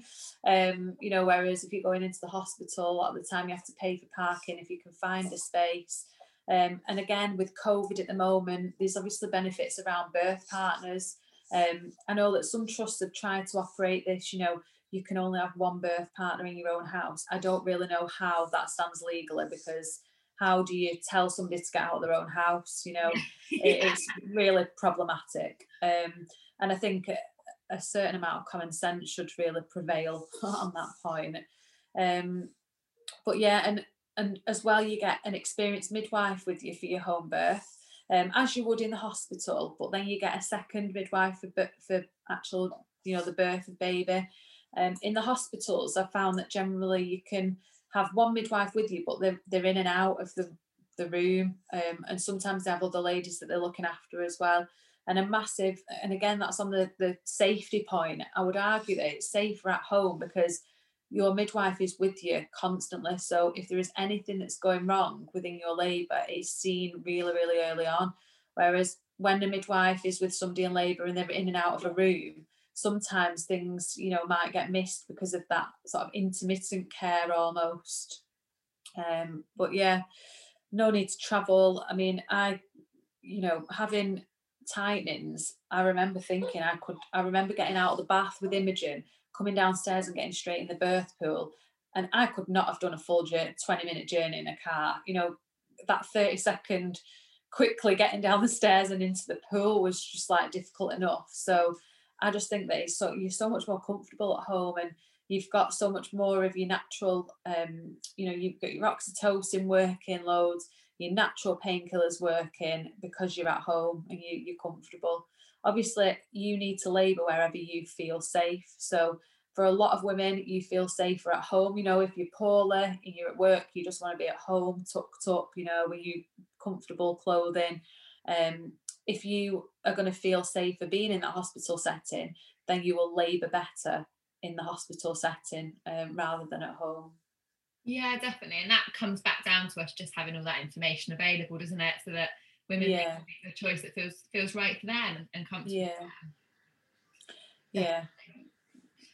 Um you know whereas if you're going into the hospital a lot of the time you have to pay for parking if you can find a space. Um, and again, with COVID at the moment, there's obviously benefits around birth partners. Um, I know that some trusts have tried to operate this, you know, you can only have one birth partner in your own house. I don't really know how that stands legally because how do you tell somebody to get out of their own house? You know, <laughs> it, it's really problematic. Um, and I think a, a certain amount of common sense should really prevail <laughs> on that point. Um, but yeah, and and as well you get an experienced midwife with you for your home birth um, as you would in the hospital but then you get a second midwife for, for actual you know the birth of baby. Um, in the hospitals I've found that generally you can have one midwife with you but they're, they're in and out of the, the room um, and sometimes they have other ladies that they're looking after as well. And a massive and again that's on the, the safety point. I would argue that it's safer at home because your midwife is with you constantly. So if there is anything that's going wrong within your labour, it's seen really, really early on. Whereas when a midwife is with somebody in labour and they're in and out of a room, sometimes things, you know, might get missed because of that sort of intermittent care almost. Um, but yeah, no need to travel. I mean, I, you know, having tightenings, I remember thinking I could. I remember getting out of the bath with Imogen, coming downstairs and getting straight in the birth pool, and I could not have done a full journey, twenty minute journey in a car. You know, that thirty second quickly getting down the stairs and into the pool was just like difficult enough. So I just think that it's so you're so much more comfortable at home and you've got so much more of your natural um, you know, you've got your oxytocin working loads, your natural painkillers working because you're at home and you, you're comfortable. Obviously, you need to labour wherever you feel safe. So for a lot of women, you feel safer at home. You know, if you're poorly and you're at work, you just want to be at home, tucked up, you know, with you comfortable clothing. Um, if you are going to feel safer being in that hospital setting, then you will labour better in the hospital setting um, rather than at home. Yeah, definitely. And that comes back down to us just having all that information available, doesn't it? So that women yeah. make a choice that feels feels right for them and comfortable. Yeah. Yeah.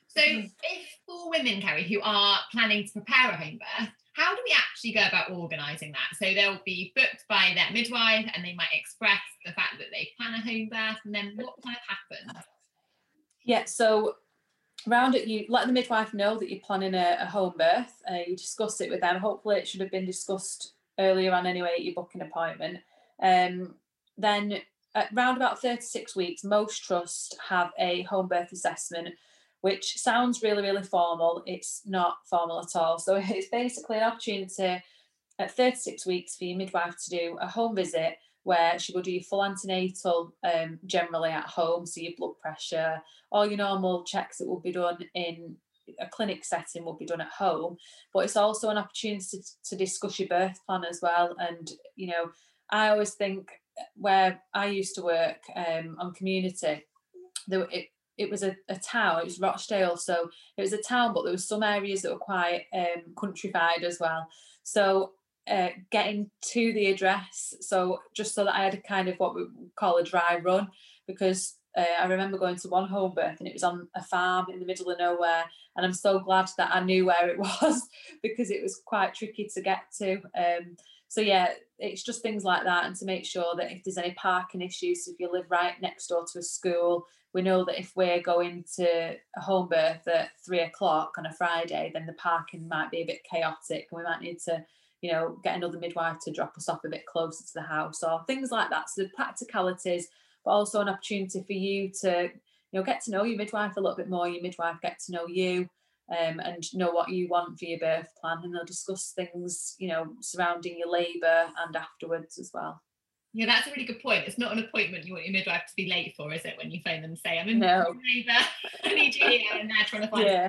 So if for women, Kerry, who are planning to prepare a home birth, how do we actually go about organising that? So they'll be booked by their midwife and they might express the fact that they plan a home birth and then what kind of happens? Yeah, so around it, you let the midwife know that you're planning a, a home birth. Uh, you discuss it with them. Hopefully, it should have been discussed earlier on anyway at your booking appointment. Um, then around about 36 weeks, most trusts have a home birth assessment which sounds really, really formal. It's not formal at all. So <laughs> it's basically an opportunity at 36 weeks for your midwife to do a home visit where she will do your full antenatal um, generally at home, so your blood pressure, all your normal checks that will be done in a clinic setting will be done at home. But it's also an opportunity to, to discuss your birth plan as well. And, you know, I always think where I used to work um, on community, there, it, it was a, a town, it was Rochdale, so it was a town, but there were some areas that were quite um, countrified as well. So uh, getting to the address, so just so that I had a kind of what we call a dry run, because uh, I remember going to one home birth and it was on a farm in the middle of nowhere, and I'm so glad that I knew where it <laughs> was because it was quite tricky to get to. Um, so yeah, it's just things like that, and to make sure that if there's any parking issues, if you live right next door to a school, we know that if we're going to a home birth at three o'clock on a Friday, then the parking might be a bit chaotic, and we might need to, you know, get another midwife to drop us off a bit closer to the house, or things like that. So the practicalities, but also an opportunity for you to, you know, get to know your midwife a little bit more. Your midwife get to know you um, and know what you want for your birth plan. And they'll discuss things, you know, surrounding your labour and afterwards as well. Yeah, that's a really good point. It's not an appointment you want your midwife to be late for, is it? When you phone them and say, "I'm in no. labour, <laughs> I need you here," and they're trying to find. Yeah.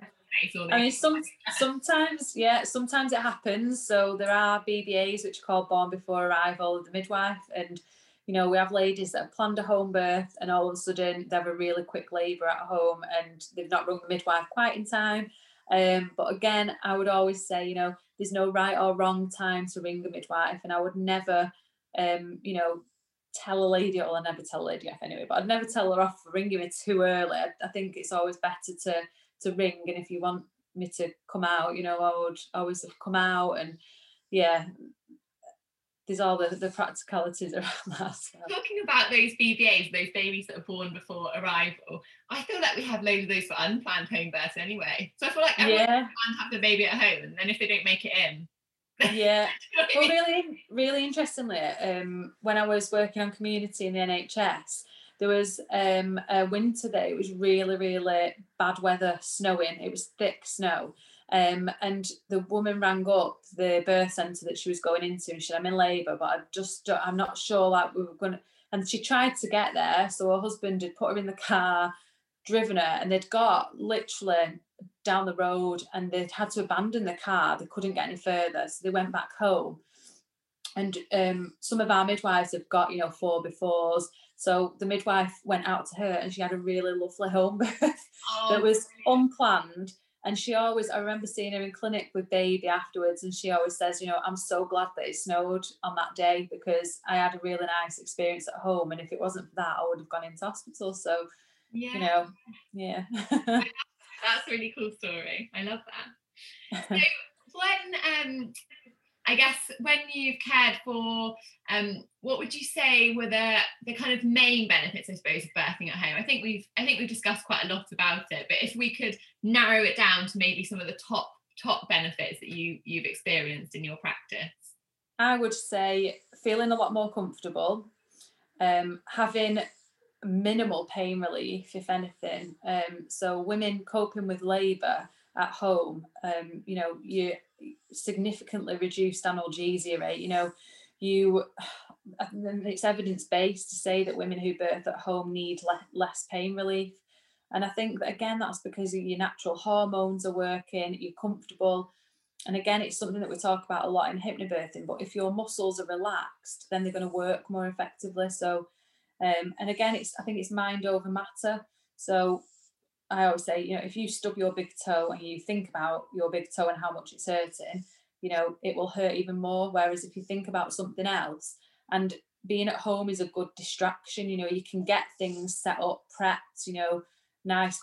I mean, some sometimes, yeah, sometimes it happens. So there are BBAs which are called born before arrival of the midwife, and you know we have ladies that have planned a home birth, and all of a sudden they have a really quick labour at home, and they've not rung the midwife quite in time, um, but again, I would always say, you know, there's no right or wrong time to ring a midwife, and I would never, um, you know, tell a lady, or I never tell a lady off anyway, but I'd never tell her off for ringing me too early. I, I think it's always better to to ring, and if you want me to come out, you know, I would always have come out, and yeah, there's all the, the practicalities around <laughs> that. So. Talking about those BBAs, those babies that are born before arrival, I feel like we have loads of those for unplanned home births anyway. So I feel like everyone yeah. can have the baby at home, and then if they don't make it in. <laughs> Yeah. <laughs> well, really, really interestingly, um, when I was working on community in the NHS, there was um, a winter day. It was really, really bad weather, snowing. It was thick snow. Um, and the woman rang up the birth centre that she was going into and she said, I'm in labour, but I just, I'm not sure like we were going to. And she tried to get there. So her husband had put her in the car, driven her, and they'd got literally down the road and they'd had to abandon the car. They couldn't get any further. So they went back home. And um, some of our midwives have got, you know, four-by-fours. So the midwife went out to her and she had a really lovely home <laughs> birth oh, that was unplanned and she always, I remember seeing her in clinic with baby afterwards, and she always says, you know, I'm so glad that it snowed on that day because I had a really nice experience at home. And if it wasn't for that, I would have gone into hospital. So, yeah. you know, yeah. <laughs> That's a really cool story. I love that. <laughs> So when um I guess when you've cared for, um, what would you say were the the kind of main benefits, I suppose, of birthing at home? I think we've I think we've discussed quite a lot about it, but if we could narrow it down to maybe some of the top top benefits that you you've experienced in your practice. I would say feeling a lot more comfortable, um, having minimal pain relief, if anything. Um, so women coping with labour at home, um, you know, you significantly reduced analgesia rate. You know, you it's evidence based to say that women who birth at home need le- less pain relief. And I think that again, that's because your natural hormones are working, you're comfortable. And again, it's something that we talk about a lot in hypnobirthing. But if your muscles are relaxed, then they're going to work more effectively. So, um, and again, it's I think it's mind over matter. So I always say, you know, if you stub your big toe and you think about your big toe and how much it's hurting, you know, it will hurt even more. Whereas if you think about something else, and being at home is a good distraction, you know, you can get things set up, prepped, you know, nice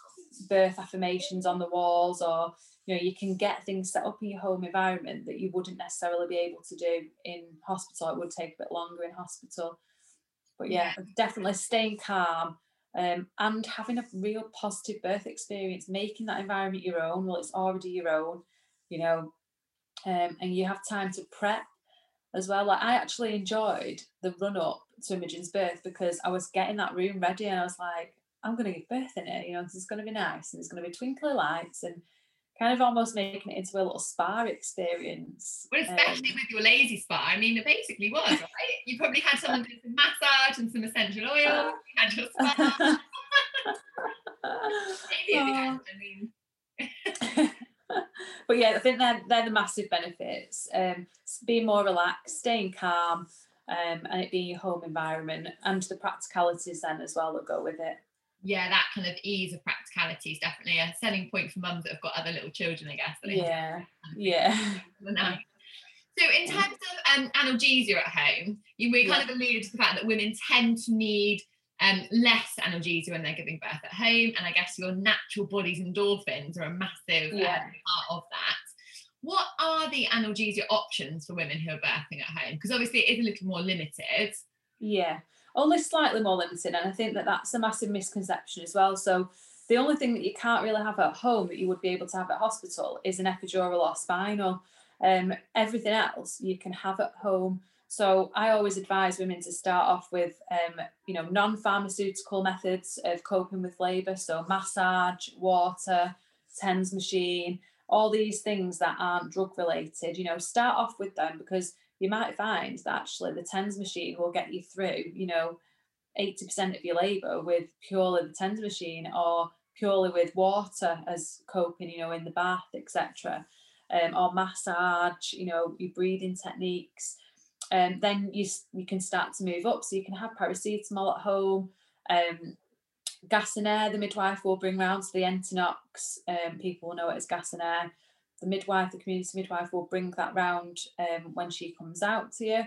birth affirmations on the walls, or you know, you can get things set up in your home environment that you wouldn't necessarily be able to do in hospital. It would take a bit longer in hospital. But yeah, definitely staying calm um, and having a real positive birth experience, making that environment your own. Well, it's already your own, you know, um, and you have time to prep as well. Like I actually enjoyed the run up to Imogen's birth because I was getting that room ready and I was like, I'm going to give birth in it. You know, is going to be nice and there's going to be twinkly lights and kind of almost making it into a little spa experience. Well, especially um, with your Lay-Z-Spa. I mean, it basically was, right? You probably had someone do some massage and some essential oil. You had your spa. <laughs> I mean. <laughs> but yeah, I think they're they're the massive benefits. Um, being more relaxed, staying calm, um, and it being your home environment, and the practicalities then as well that go with it yeah, that kind of ease of practicality is definitely a selling point for mums that have got other little children, I guess. Yeah, yeah. So, in terms of um, analgesia at home, you, we kind yeah. of alluded to the fact that women tend to need um, less analgesia when they're giving birth at home, and I guess your natural body's endorphins are a massive um, yeah. um, part of that. What are the analgesia options for women who are birthing at home? Because obviously it is a little more limited. Yeah only slightly more limited. And I think that that's a massive misconception as well. So the only thing that you can't really have at home that you would be able to have at hospital is an epidural or spinal. Um, everything else you can have at home. So I always advise women to start off with, um, you know, non-pharmaceutical methods of coping with labour. So massage, water, TENS machine, all these things that aren't drug related. You know, start off with them because you might find that actually the TENS machine will get you through, you know, 80% of your labour with purely the TENS machine or purely with water as coping, you know, in the bath, etc. Um, or massage, you know, your breathing techniques. And um, then you you can start to move up. So you can have paracetamol at home. Um, gas and air, the midwife will bring round to the Entonox. Um, people will know it as gas and air the midwife, the community midwife will bring that round um, when she comes out to you.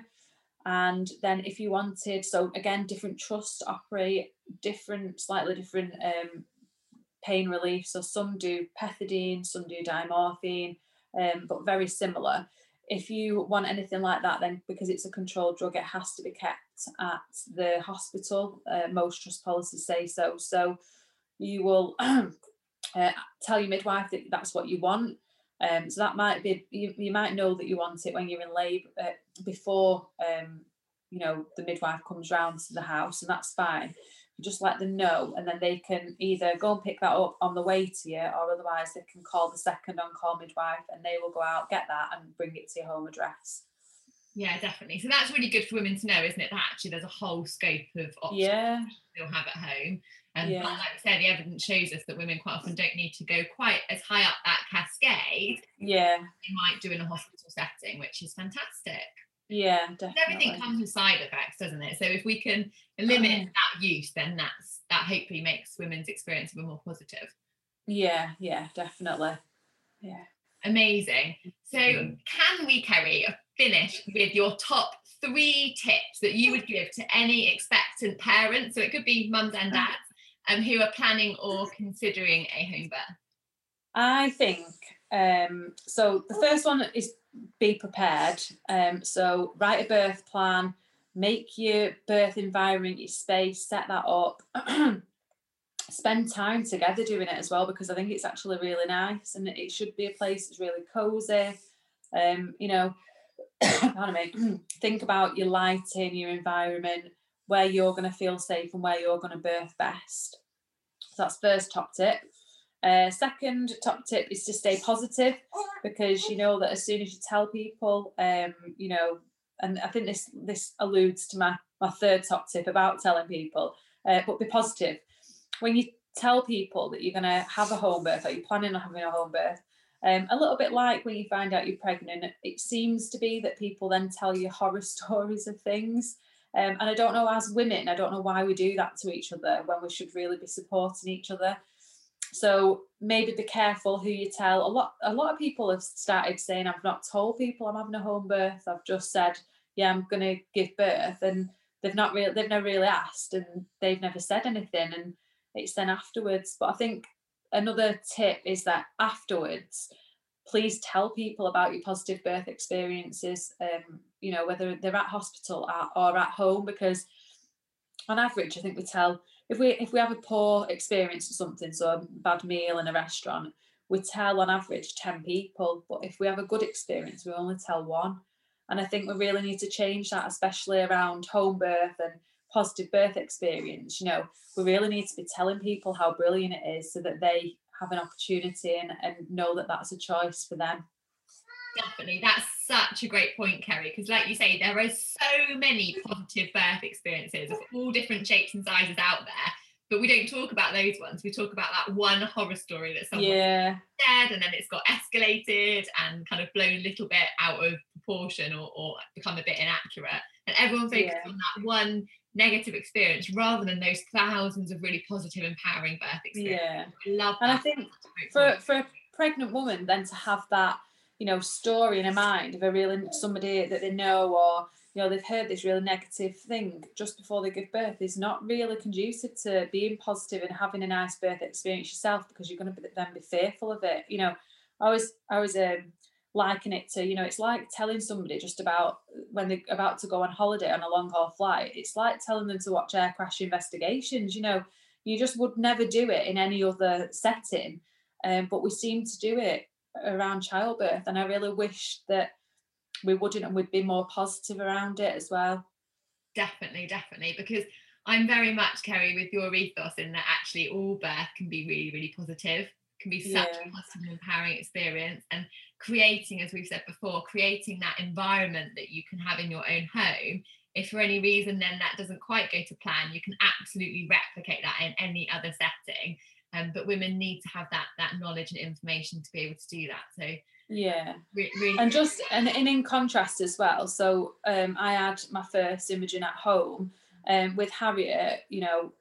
And then if you wanted, so again, different trusts operate different, slightly different um, pain relief. So some do pethidine, some do diamorphine, um, but very similar. If you want anything like that, then because it's a controlled drug, it has to be kept at the hospital. Uh, most trust policies say so. So you will <clears throat> uh, tell your midwife that that's what you want. Um, so that might be you, you might know that you want it when you're in labour uh, before um, you know the midwife comes round to the house, and that's fine. You just let them know, and then they can either go and pick that up on the way to you, or otherwise they can call the second on-call midwife, and they will go out get that and bring it to your home address. Yeah, definitely. So that's really good for women to know, isn't it? That actually there's a whole scope of options yeah. they'll have at home. And yeah. like I said, the evidence shows us that women quite often don't need to go quite as high up that cascade. Yeah. They might do in a hospital setting, which is fantastic. Yeah, definitely. Everything comes with side effects, doesn't it? So if we can limit oh. that use, then that's that hopefully makes women's experience a bit more positive. Yeah, yeah, definitely. Yeah. Amazing. So can we, Kerry, finish with your top three tips that you would give to any expectant parents? So it could be mums and mm. dads um, who are planning or considering a home birth? I think Um, so the first one is be prepared. Um, so write a birth plan, make your birth environment, your space, set that up. <clears throat> Spend time together doing it as well because I think it's actually really nice and it should be a place that's really cozy. Um, you know, <coughs> pardon me, <clears throat> think about your lighting, your environment, where you're going to feel safe and where you're going to birth best. So that's first top tip. Uh, second top tip is to stay positive because you know that as soon as you tell people, um, you know, and I think this this alludes to my my third top tip about telling people, uh, but be positive. When you tell people that you're going to have a home birth or you're planning on having a home birth, um, a little bit like when you find out you're pregnant, it seems to be that people then tell you horror <laughs> stories of things. Um, and I don't know, as women, I don't know why we do that to each other when we should really be supporting each other. So maybe be careful who you tell. A lot, a lot of people have started saying, "I've not told people I'm having a home birth. I've just said, yeah, I'm going to give birth," and they've not really, they've never really asked, and they've never said anything, and it's then afterwards. But I think another tip is that afterwards, please tell people about your positive birth experiences. Um, you know, whether they're at hospital or at home, because on average, I think we tell if we if we have a poor experience or something, so a bad meal in a restaurant, we tell on average 10 people. But if we have a good experience, we only tell one. And I think we really need to change that, especially around home birth and positive birth experience. You know, we really need to be telling people how brilliant it is so that they have an opportunity and, and know that that's a choice for them. Definitely. That's such a great point, Kerry, because like you say, there are so many positive birth experiences of all different shapes and sizes out there. But we don't talk about those ones. We talk about that one horror story that someone yeah. said and then it's got escalated and kind of blown a little bit out of proportion or, or become a bit inaccurate. And everyone focuses yeah. on that one negative experience rather than those thousands of really positive, empowering birth experiences. Yeah. I love that. And I think for, for a pregnant woman then to have that you know story in a mind of a real somebody that they know or you know they've heard this really negative thing just before they give birth is not really conducive to being positive and having a nice birth experience yourself because you're going to then be fearful of it you know. I was i was um, liking it to you know it's like telling somebody just about when they're about to go on holiday on a long haul flight it's like telling them to watch air crash investigations you know. You just would never do it in any other setting um, but we seem to do it around childbirth and i really wish that we wouldn't and we'd be more positive around it as well. Definitely definitely because i'm very much kerry with your ethos in that actually all birth can be really really positive can be such yeah. a positive and empowering experience and creating as we've said before creating that environment that you can have in your own home. If for any reason then that doesn't quite go to plan you can absolutely replicate that in any other setting um, but women need to have that that knowledge and information to be able to do that. So yeah. re- really and just and, and in contrast as well so um, i had my first Imogen at home um, with harriet you know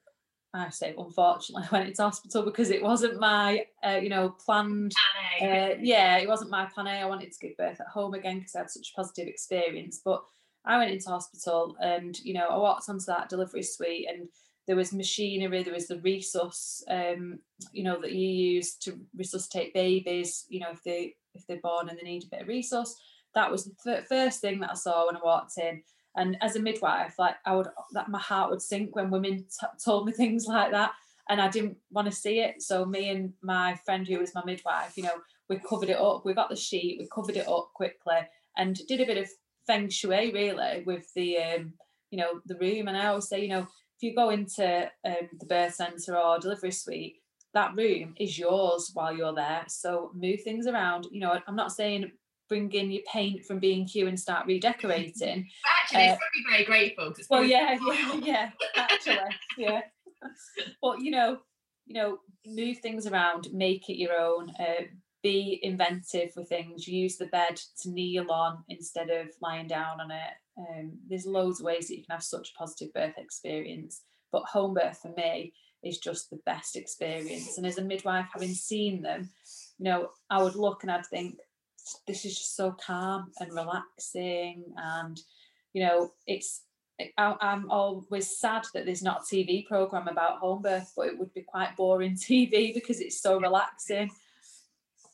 I say unfortunately I went into hospital because it wasn't my uh, you know planned uh, yeah it wasn't my plan A. I wanted to give birth at home again because I had such a positive experience. But I went into hospital and you know I walked onto that delivery suite and there was machinery, there was the resus, um, you know, that you use to resuscitate babies, you know, if they if they're born and they need a bit of resus. That was the first thing that I saw when I walked in. And as a midwife, like I would, that my heart would sink when women t- told me <laughs> things like that, and I didn't want to see it. So me and my friend who was my midwife, you know, we covered it up. We got the sheet, we covered it up quickly, and did a bit of feng shui really with the, um, you know, the room. And I always say, you know, if you go into um, the birth centre or delivery suite, that room is yours while you're there. So move things around. You know, I'm not saying bring in your paint from B&Q and start redecorating. <laughs> Actually, uh, it's very, very grateful. Well, yeah, yeah, <laughs> <laughs> yeah, actually, yeah. But you know, you know, move things around, make it your own. Uh, be inventive with things. Use the bed to kneel on instead of lying down on it. Um, there's loads of ways that you can have such a positive birth experience, but home birth for me is just the best experience. And as a midwife, having seen them, you know, I would look and I'd think, this is just so calm and relaxing. And, you know, it's, I, I'm always sad that there's not a TV program about home birth, but it would be quite boring <laughs> TV because it's so relaxing.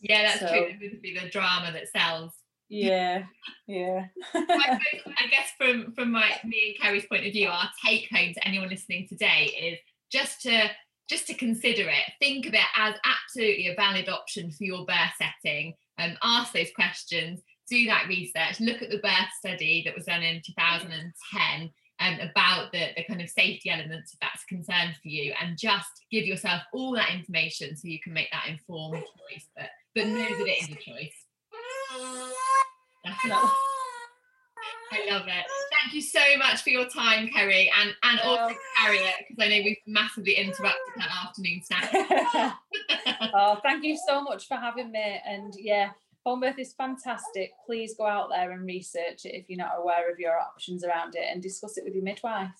Yeah, that's So- true. There would be the drama that sells. Yeah, yeah. I, I guess from from my me and Kerry's point of view, our take home to anyone listening today is just to just to consider it. Think of it as absolutely a valid option for your birth setting. Um, ask those questions, do that research, look at the birth study that was done in 2010 um, about the, the kind of safety elements if that's a concern for you, and just give yourself all that information so you can make that informed choice. But but know that it is a choice. Definitely. <laughs> I love it. Thank you so much for your time, Kerry, and and also Harriet, because I know we've massively interrupted her afternoon snack. <laughs> oh, thank you so much for having me. And yeah, home birth is fantastic. Please go out there and research it if you're not aware of your options around it and discuss it with your midwife.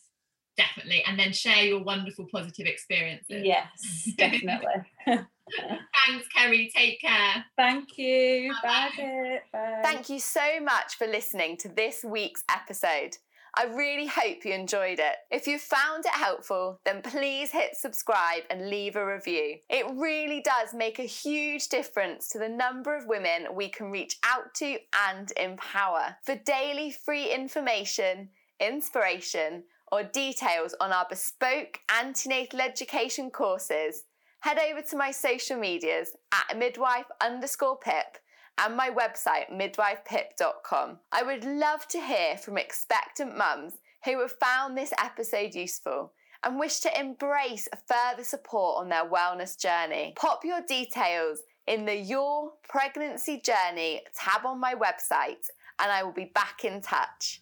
Definitely, and then share your wonderful positive experiences. Yes, <laughs> definitely. Thanks, Kerry. Take care. Thank you. Bye. Kate. Bye. Thank you so much for listening to this week's episode. I really hope you enjoyed it. If you found it helpful, then please hit subscribe and leave a review. It really does make a huge difference to the number of women we can reach out to and empower. For daily free information, inspiration, or details on our bespoke antenatal education courses, head over to my social medias at midwife underscore pip and my website, midwifepip.com. I would love to hear from expectant mums who have found this episode useful and wish to embrace further support on their wellness journey. Pop your details in the Your Pregnancy Journey tab on my website, and I will be back in touch.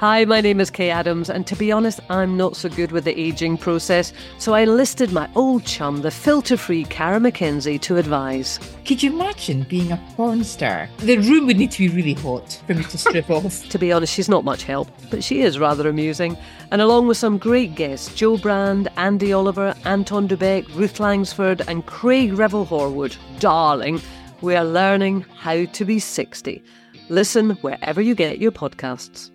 Hi, my name is Kaye Adams, and to be honest, I'm not so good with the ageing process, so I enlisted my old chum, the filter free Cara McKenzie, to advise. Could you imagine being a porn star? The room would need to be really hot for me to strip <laughs> off. To be honest, she's not much help, but she is rather amusing. And along with some great guests Jo Brand, Andi Oliver, Anton Du Beke, Ruth Langsford, and Craig Revel Horwood, darling, we are learning how to be 60. Listen wherever you get your podcasts.